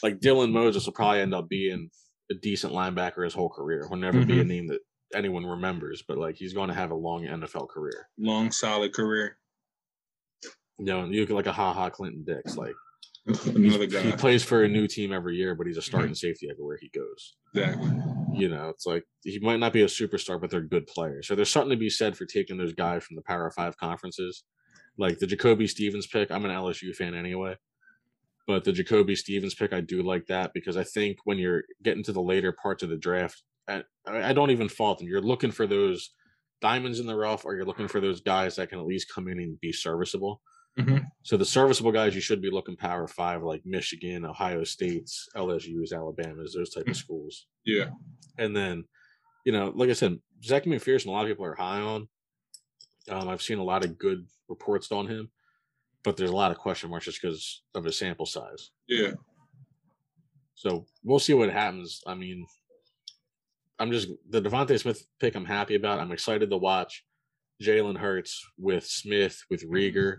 like Dylan Moses will probably end up being a decent linebacker his whole career. Will never be a Mhm. name that anyone remembers, but like he's going to have a long NFL career. Long, solid career. You know, you look like a Ha Ha Clinton Dix, like *laughs* Another guy, he plays for a new team every year, but he's a starting safety everywhere he goes. Exactly. You know, it's like he might not be a superstar, but they're good players. So there's something to be said for taking those guys from the Power Five conferences, like the Jacoby Stevens pick. I'm an LSU fan anyway, but the Jacoby Stevens pick, I do like that because I think when you're getting to the later parts of the draft, I, I don't even fault them. You're looking for those diamonds in the rough, or you're looking for those guys that can at least come in and be serviceable. Mhm. So the serviceable guys you should be looking Power Five, like Michigan, Ohio State's, LSU's, Alabama's, those type of schools. Yeah. And then, you know, like I said, Zech McPhearson, a lot of people are high on. Um, I've seen a lot of good reports on him, but there's a lot of question marks just because of his sample size. Yeah. So we'll see what happens. I mean, I'm just the DeVonta Smith pick. I'm happy about. I'm excited to watch Jalen Hurts with Smith with Reagor.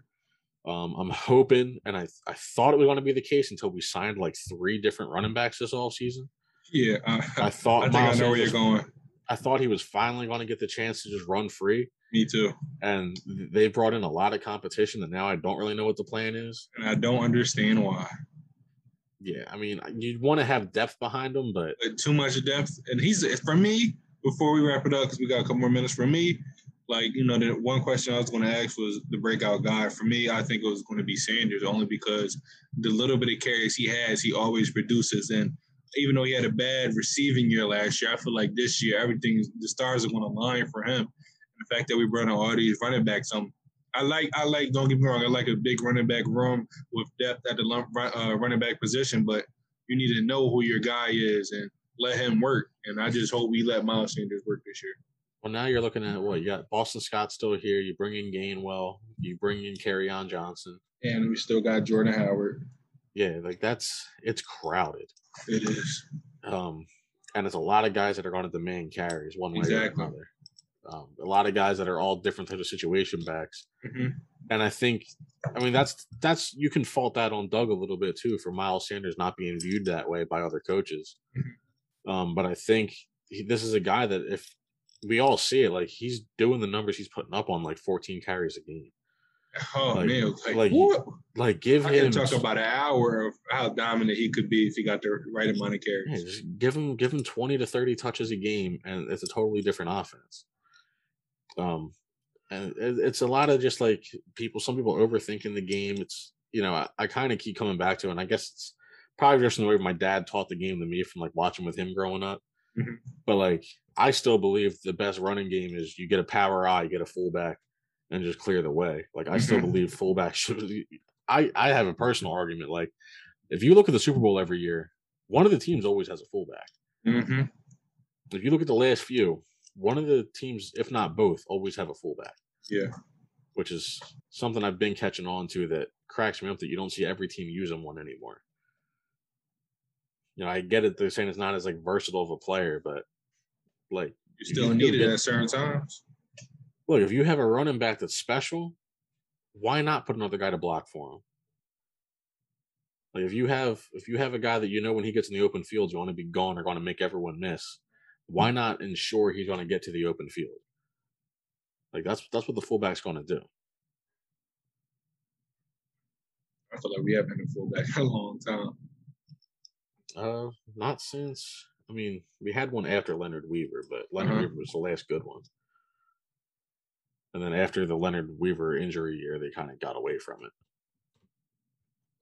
Um, I'm hoping, and I I thought it was going to be the case until we signed like three different running backs this offseason. Yeah. I, I thought I I know where you're going. I thought he was finally going to get the chance to just run free, Me too. and they brought in a lot of competition. And now I don't really know what the plan is. And I don't understand why. Yeah, I mean, you want to have depth behind them, but Like, too much depth. And he's for me. Before we wrap it up, because we got a couple more minutes. For me, like you know, the one question I was going to ask was the breakout guy. For me, I think it was going to be Sanders, only because the little bit of carries he has, he always produces. And even though he had a bad receiving year last year, I feel like this year everything the stars are going to line for him. The fact that we in all these running backs, um, I like I like. Don't get me wrong, I like a big running back room with depth at the lum- run- uh, running back position, but you need to know who your guy is and let him work. And I just hope we let Miles Sanders work this year. well, now you're looking at what you got. Boston Scott still here. You bring in Gainwell. You bring in Kerryon Johnson. And we still got Jordan Howard. Yeah, like that's it's crowded. It is. Um, and it's a lot of guys that are going to demand carries one way Exactly. or another. Um, a lot of guys that are all different types of situation backs. Mhm. And I think, I mean, that's that's you can fault that on Doug a little bit too for Miles Sanders not being viewed that way by other coaches. Um, but I think he, this is a guy that if we all see it, like he's doing the numbers he's putting up on like 14 carries a game. Oh Like- man, like, like, what? Like give I him talk about an hour of how dominant he could be if he got the right amount of Yeah, carries. just give him give him 20 to 30 touches a game and it's a totally different offense. Um and it, it's a lot of just like people some people overthinking the game. It's you know, I, I kind of keep coming back to it and I guess it's probably just in the way my dad taught the game to me from like watching with him growing up. Mhm. But like I still believe the best running game is you get a power eye, you get a fullback and just clear the way. Like I still Mhm. believe fullback *laughs* should I I have a personal argument like if you look at the Super Bowl every year, one of the teams always has a fullback Mm-hmm. if you look at the last few, one of the teams, if not both, always have a fullback. Yeah. Which is something I've been catching on to that cracks me up that you don't see every team using one anymore. You know, I get it. They're saying it's not as like versatile of a player, but like you still need it at certain times. Look, if you have a running back that's special, why not put another guy to block for him? Like if you have if you have a guy that you know when he gets in the open field, you want to be gone or going to make everyone miss. Why not ensure he's going to get to the open field? Like that's that's what the fullback's going to do. I feel like we haven't been a fullback in a long time. Uh, not since. I mean, we had one after Leonard Weaver, but Leonard uh-huh. Weaver was the last good one. And then after the Leonard Weaver injury year, they kind of got away from it.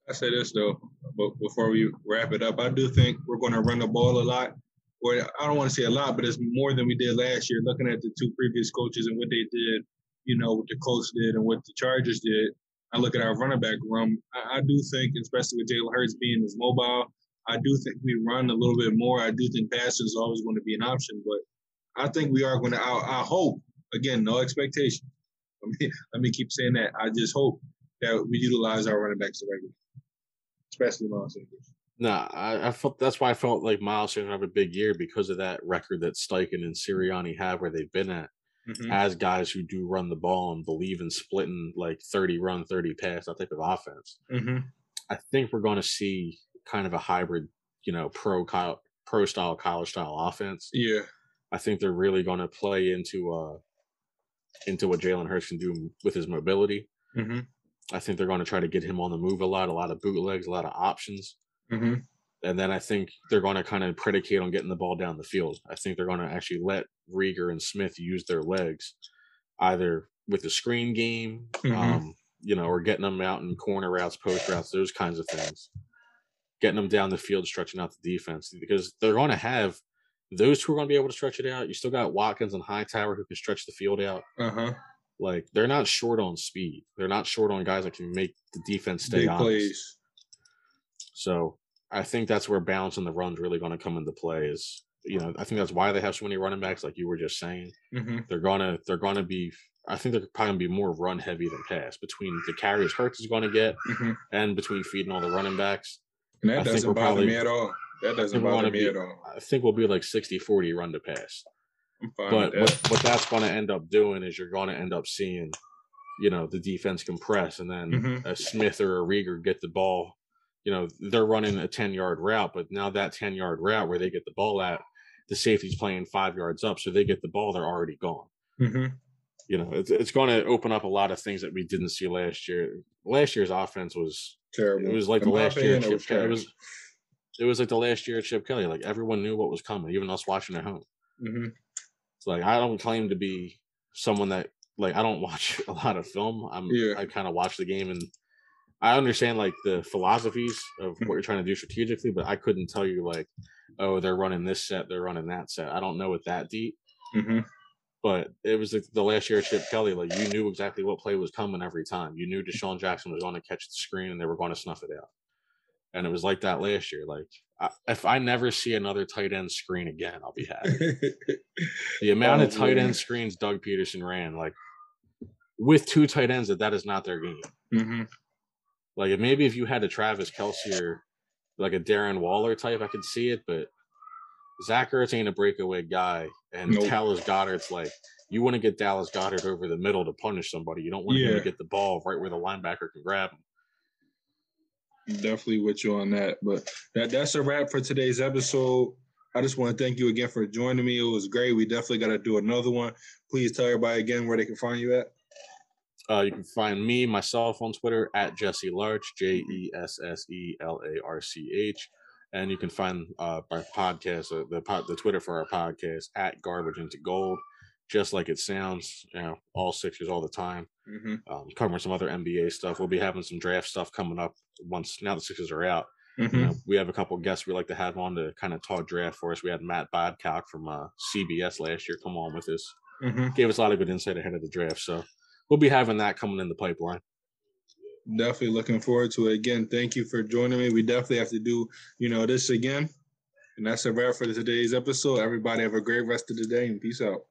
I say this though, but before we wrap it up, I do think we're going to run the ball a lot. Or I don't want to say a lot, but it's more than we did last year. Looking at the two previous coaches and what they did, you know, what the Colts did and what the Chargers did. I look at our running back room. I, I do think, especially with Jalen Hurts being as mobile, I do think we run a little bit more. I do think passing is always going to be an option, but I think we are going to. I, I hope again, no expectation. Let me let me keep saying that. I just hope that we utilize our running backs regularly, especially Miles Sanders. No, I, I, felt that's why I felt like Miles Sanders have a big year because of that record that Steichen and Sirianni have where they've been at mm-hmm. as guys who do run the ball and believe in splitting like 30 run, 30 pass, that type of offense. Mm-hmm. I think we're going to see kind of a hybrid, you know, pro pro style college style offense. Yeah, I think they're really going to play into uh into what Jalen Hurts can do with his mobility. Mm-hmm. I think they're going to try to get him on the move a lot, a lot of bootlegs, a lot of options. Mm-hmm. And then I think they're going to kind of predicate on getting the ball down the field. I think they're going to actually let Reagor and Smith use their legs, either with the screen game, mm-hmm. um, you know, or getting them out in corner routes, post routes, those kinds of things getting them down the field, stretching out the defense because they're going to have those two are going to be able to stretch it out. You still got Watkins and Hightower who can stretch the field out. Uh-huh. Like they're not short on speed. They're not short on guys that can make the defense stay Big honest. Plays. So I think that's where balance in the run's really going to come into play. Is you know I think that's why they have so many running backs, like you were just saying. Mm-hmm. They're gonna they're gonna be. I think they're probably gonna be more run heavy than pass between the carries Hurts is going to get mm-hmm. and between feeding all the running backs. And that I doesn't bother probably, me at all. That doesn't bother me be, at all. I think we'll be like 60 40 run to pass. but what, what that's going to end up doing is you're going to end up seeing, you know, the defense compress and then mm-hmm. a Smith or a Reagor get the ball. You know, they're running a 10 yard route, but now that 10 yard route where they get the ball at, the safety's playing five yards up. So they get the ball, they're already gone. Mm-hmm. You know, it's, it's going to open up a lot of things that we didn't see last year. Last year's offense was terrible. It was like the last year. Chip, it was it was like the last year at Chip Kelly. Like everyone knew what was coming, even us watching at home. Mm-hmm. It's like I don't claim to be someone that like I don't *laughs* watch a lot of film. I'm yeah. I kind of watch the game and I understand like the philosophies of what you're trying to do strategically, but I couldn't tell you like, oh, they're running this set, they're running that set. I don't know it that deep. Mm-hmm. But it was like the last year of Chip Kelly. Like you knew exactly what play was coming every time. You knew DeSean Jackson was going to catch the screen and they were going to snuff it out and it was like that last year. Like I, if I never see another tight end screen again, I'll be happy. *laughs* the amount oh, of tight man. end screens Doug Pederson ran, like with two tight ends, that that is not their game. Mm-hmm. Like maybe if you had a Travis Kelce or like a Darren Waller type, I could see it, but Zach Ertz ain't a breakaway guy, and nope. Dallas Goedert's like you want to get Dallas Goedert over the middle to punish somebody. You don't want yeah. him to get the ball right where the linebacker can grab him definitely with you on that. But that that's a wrap for today's episode. I just want to thank you again for joining me. It was great. We definitely got to do another one. Please tell everybody again where they can find you at. Uh, you can find me, myself, on Twitter at Jesse Larch, J E S S E L A R C H. And you can find uh, our podcast, uh, the the Twitter for our podcast at Garbage into Gold just like it sounds. You know, all Sixers all the time. Mm-hmm. Um, covering some other NBA stuff. We'll be having some draft stuff coming up once now the Sixers are out. Mm-hmm. You know, we have a couple guests we like to have on to kind of talk draft for us. We had Matt Babcock from uh, CBS last year come on with us. Mm-hmm. Gave us a lot of good insight ahead of the draft. So we'll be having that coming in the pipeline. Definitely looking forward to it. Again, thank you for joining me. We definitely have to do, you know, this again. And that's a wrap for today's episode. Everybody have a great rest of the day and peace out.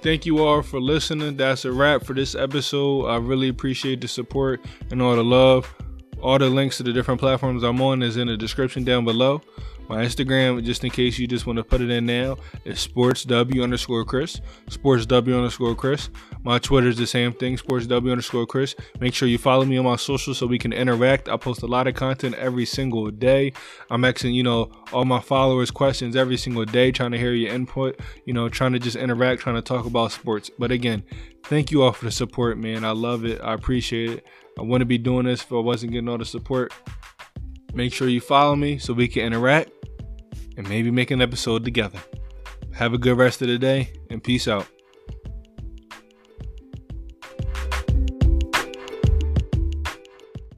Thank you all for listening. That's a wrap for this episode. I really appreciate the support and all the love. All the links to the different platforms I'm on is in the description down below. My Instagram, just in case you just want to put it in now, is sportsw underscore Chris. Sportsw underscore Chris. My Twitter is the same thing, sportsw underscore Chris. Make sure you follow me on my social so we can interact. I post a lot of content every single day. I'm asking, you know, all my followers questions every single day, trying to hear your input, you know, trying to just interact, trying to talk about sports. But again, thank you all for the support, man. I love it. I appreciate it. I wouldn't be doing this if I wasn't getting all the support. Make sure you follow me so we can interact and maybe make an episode together. Have a good rest of the day and peace out.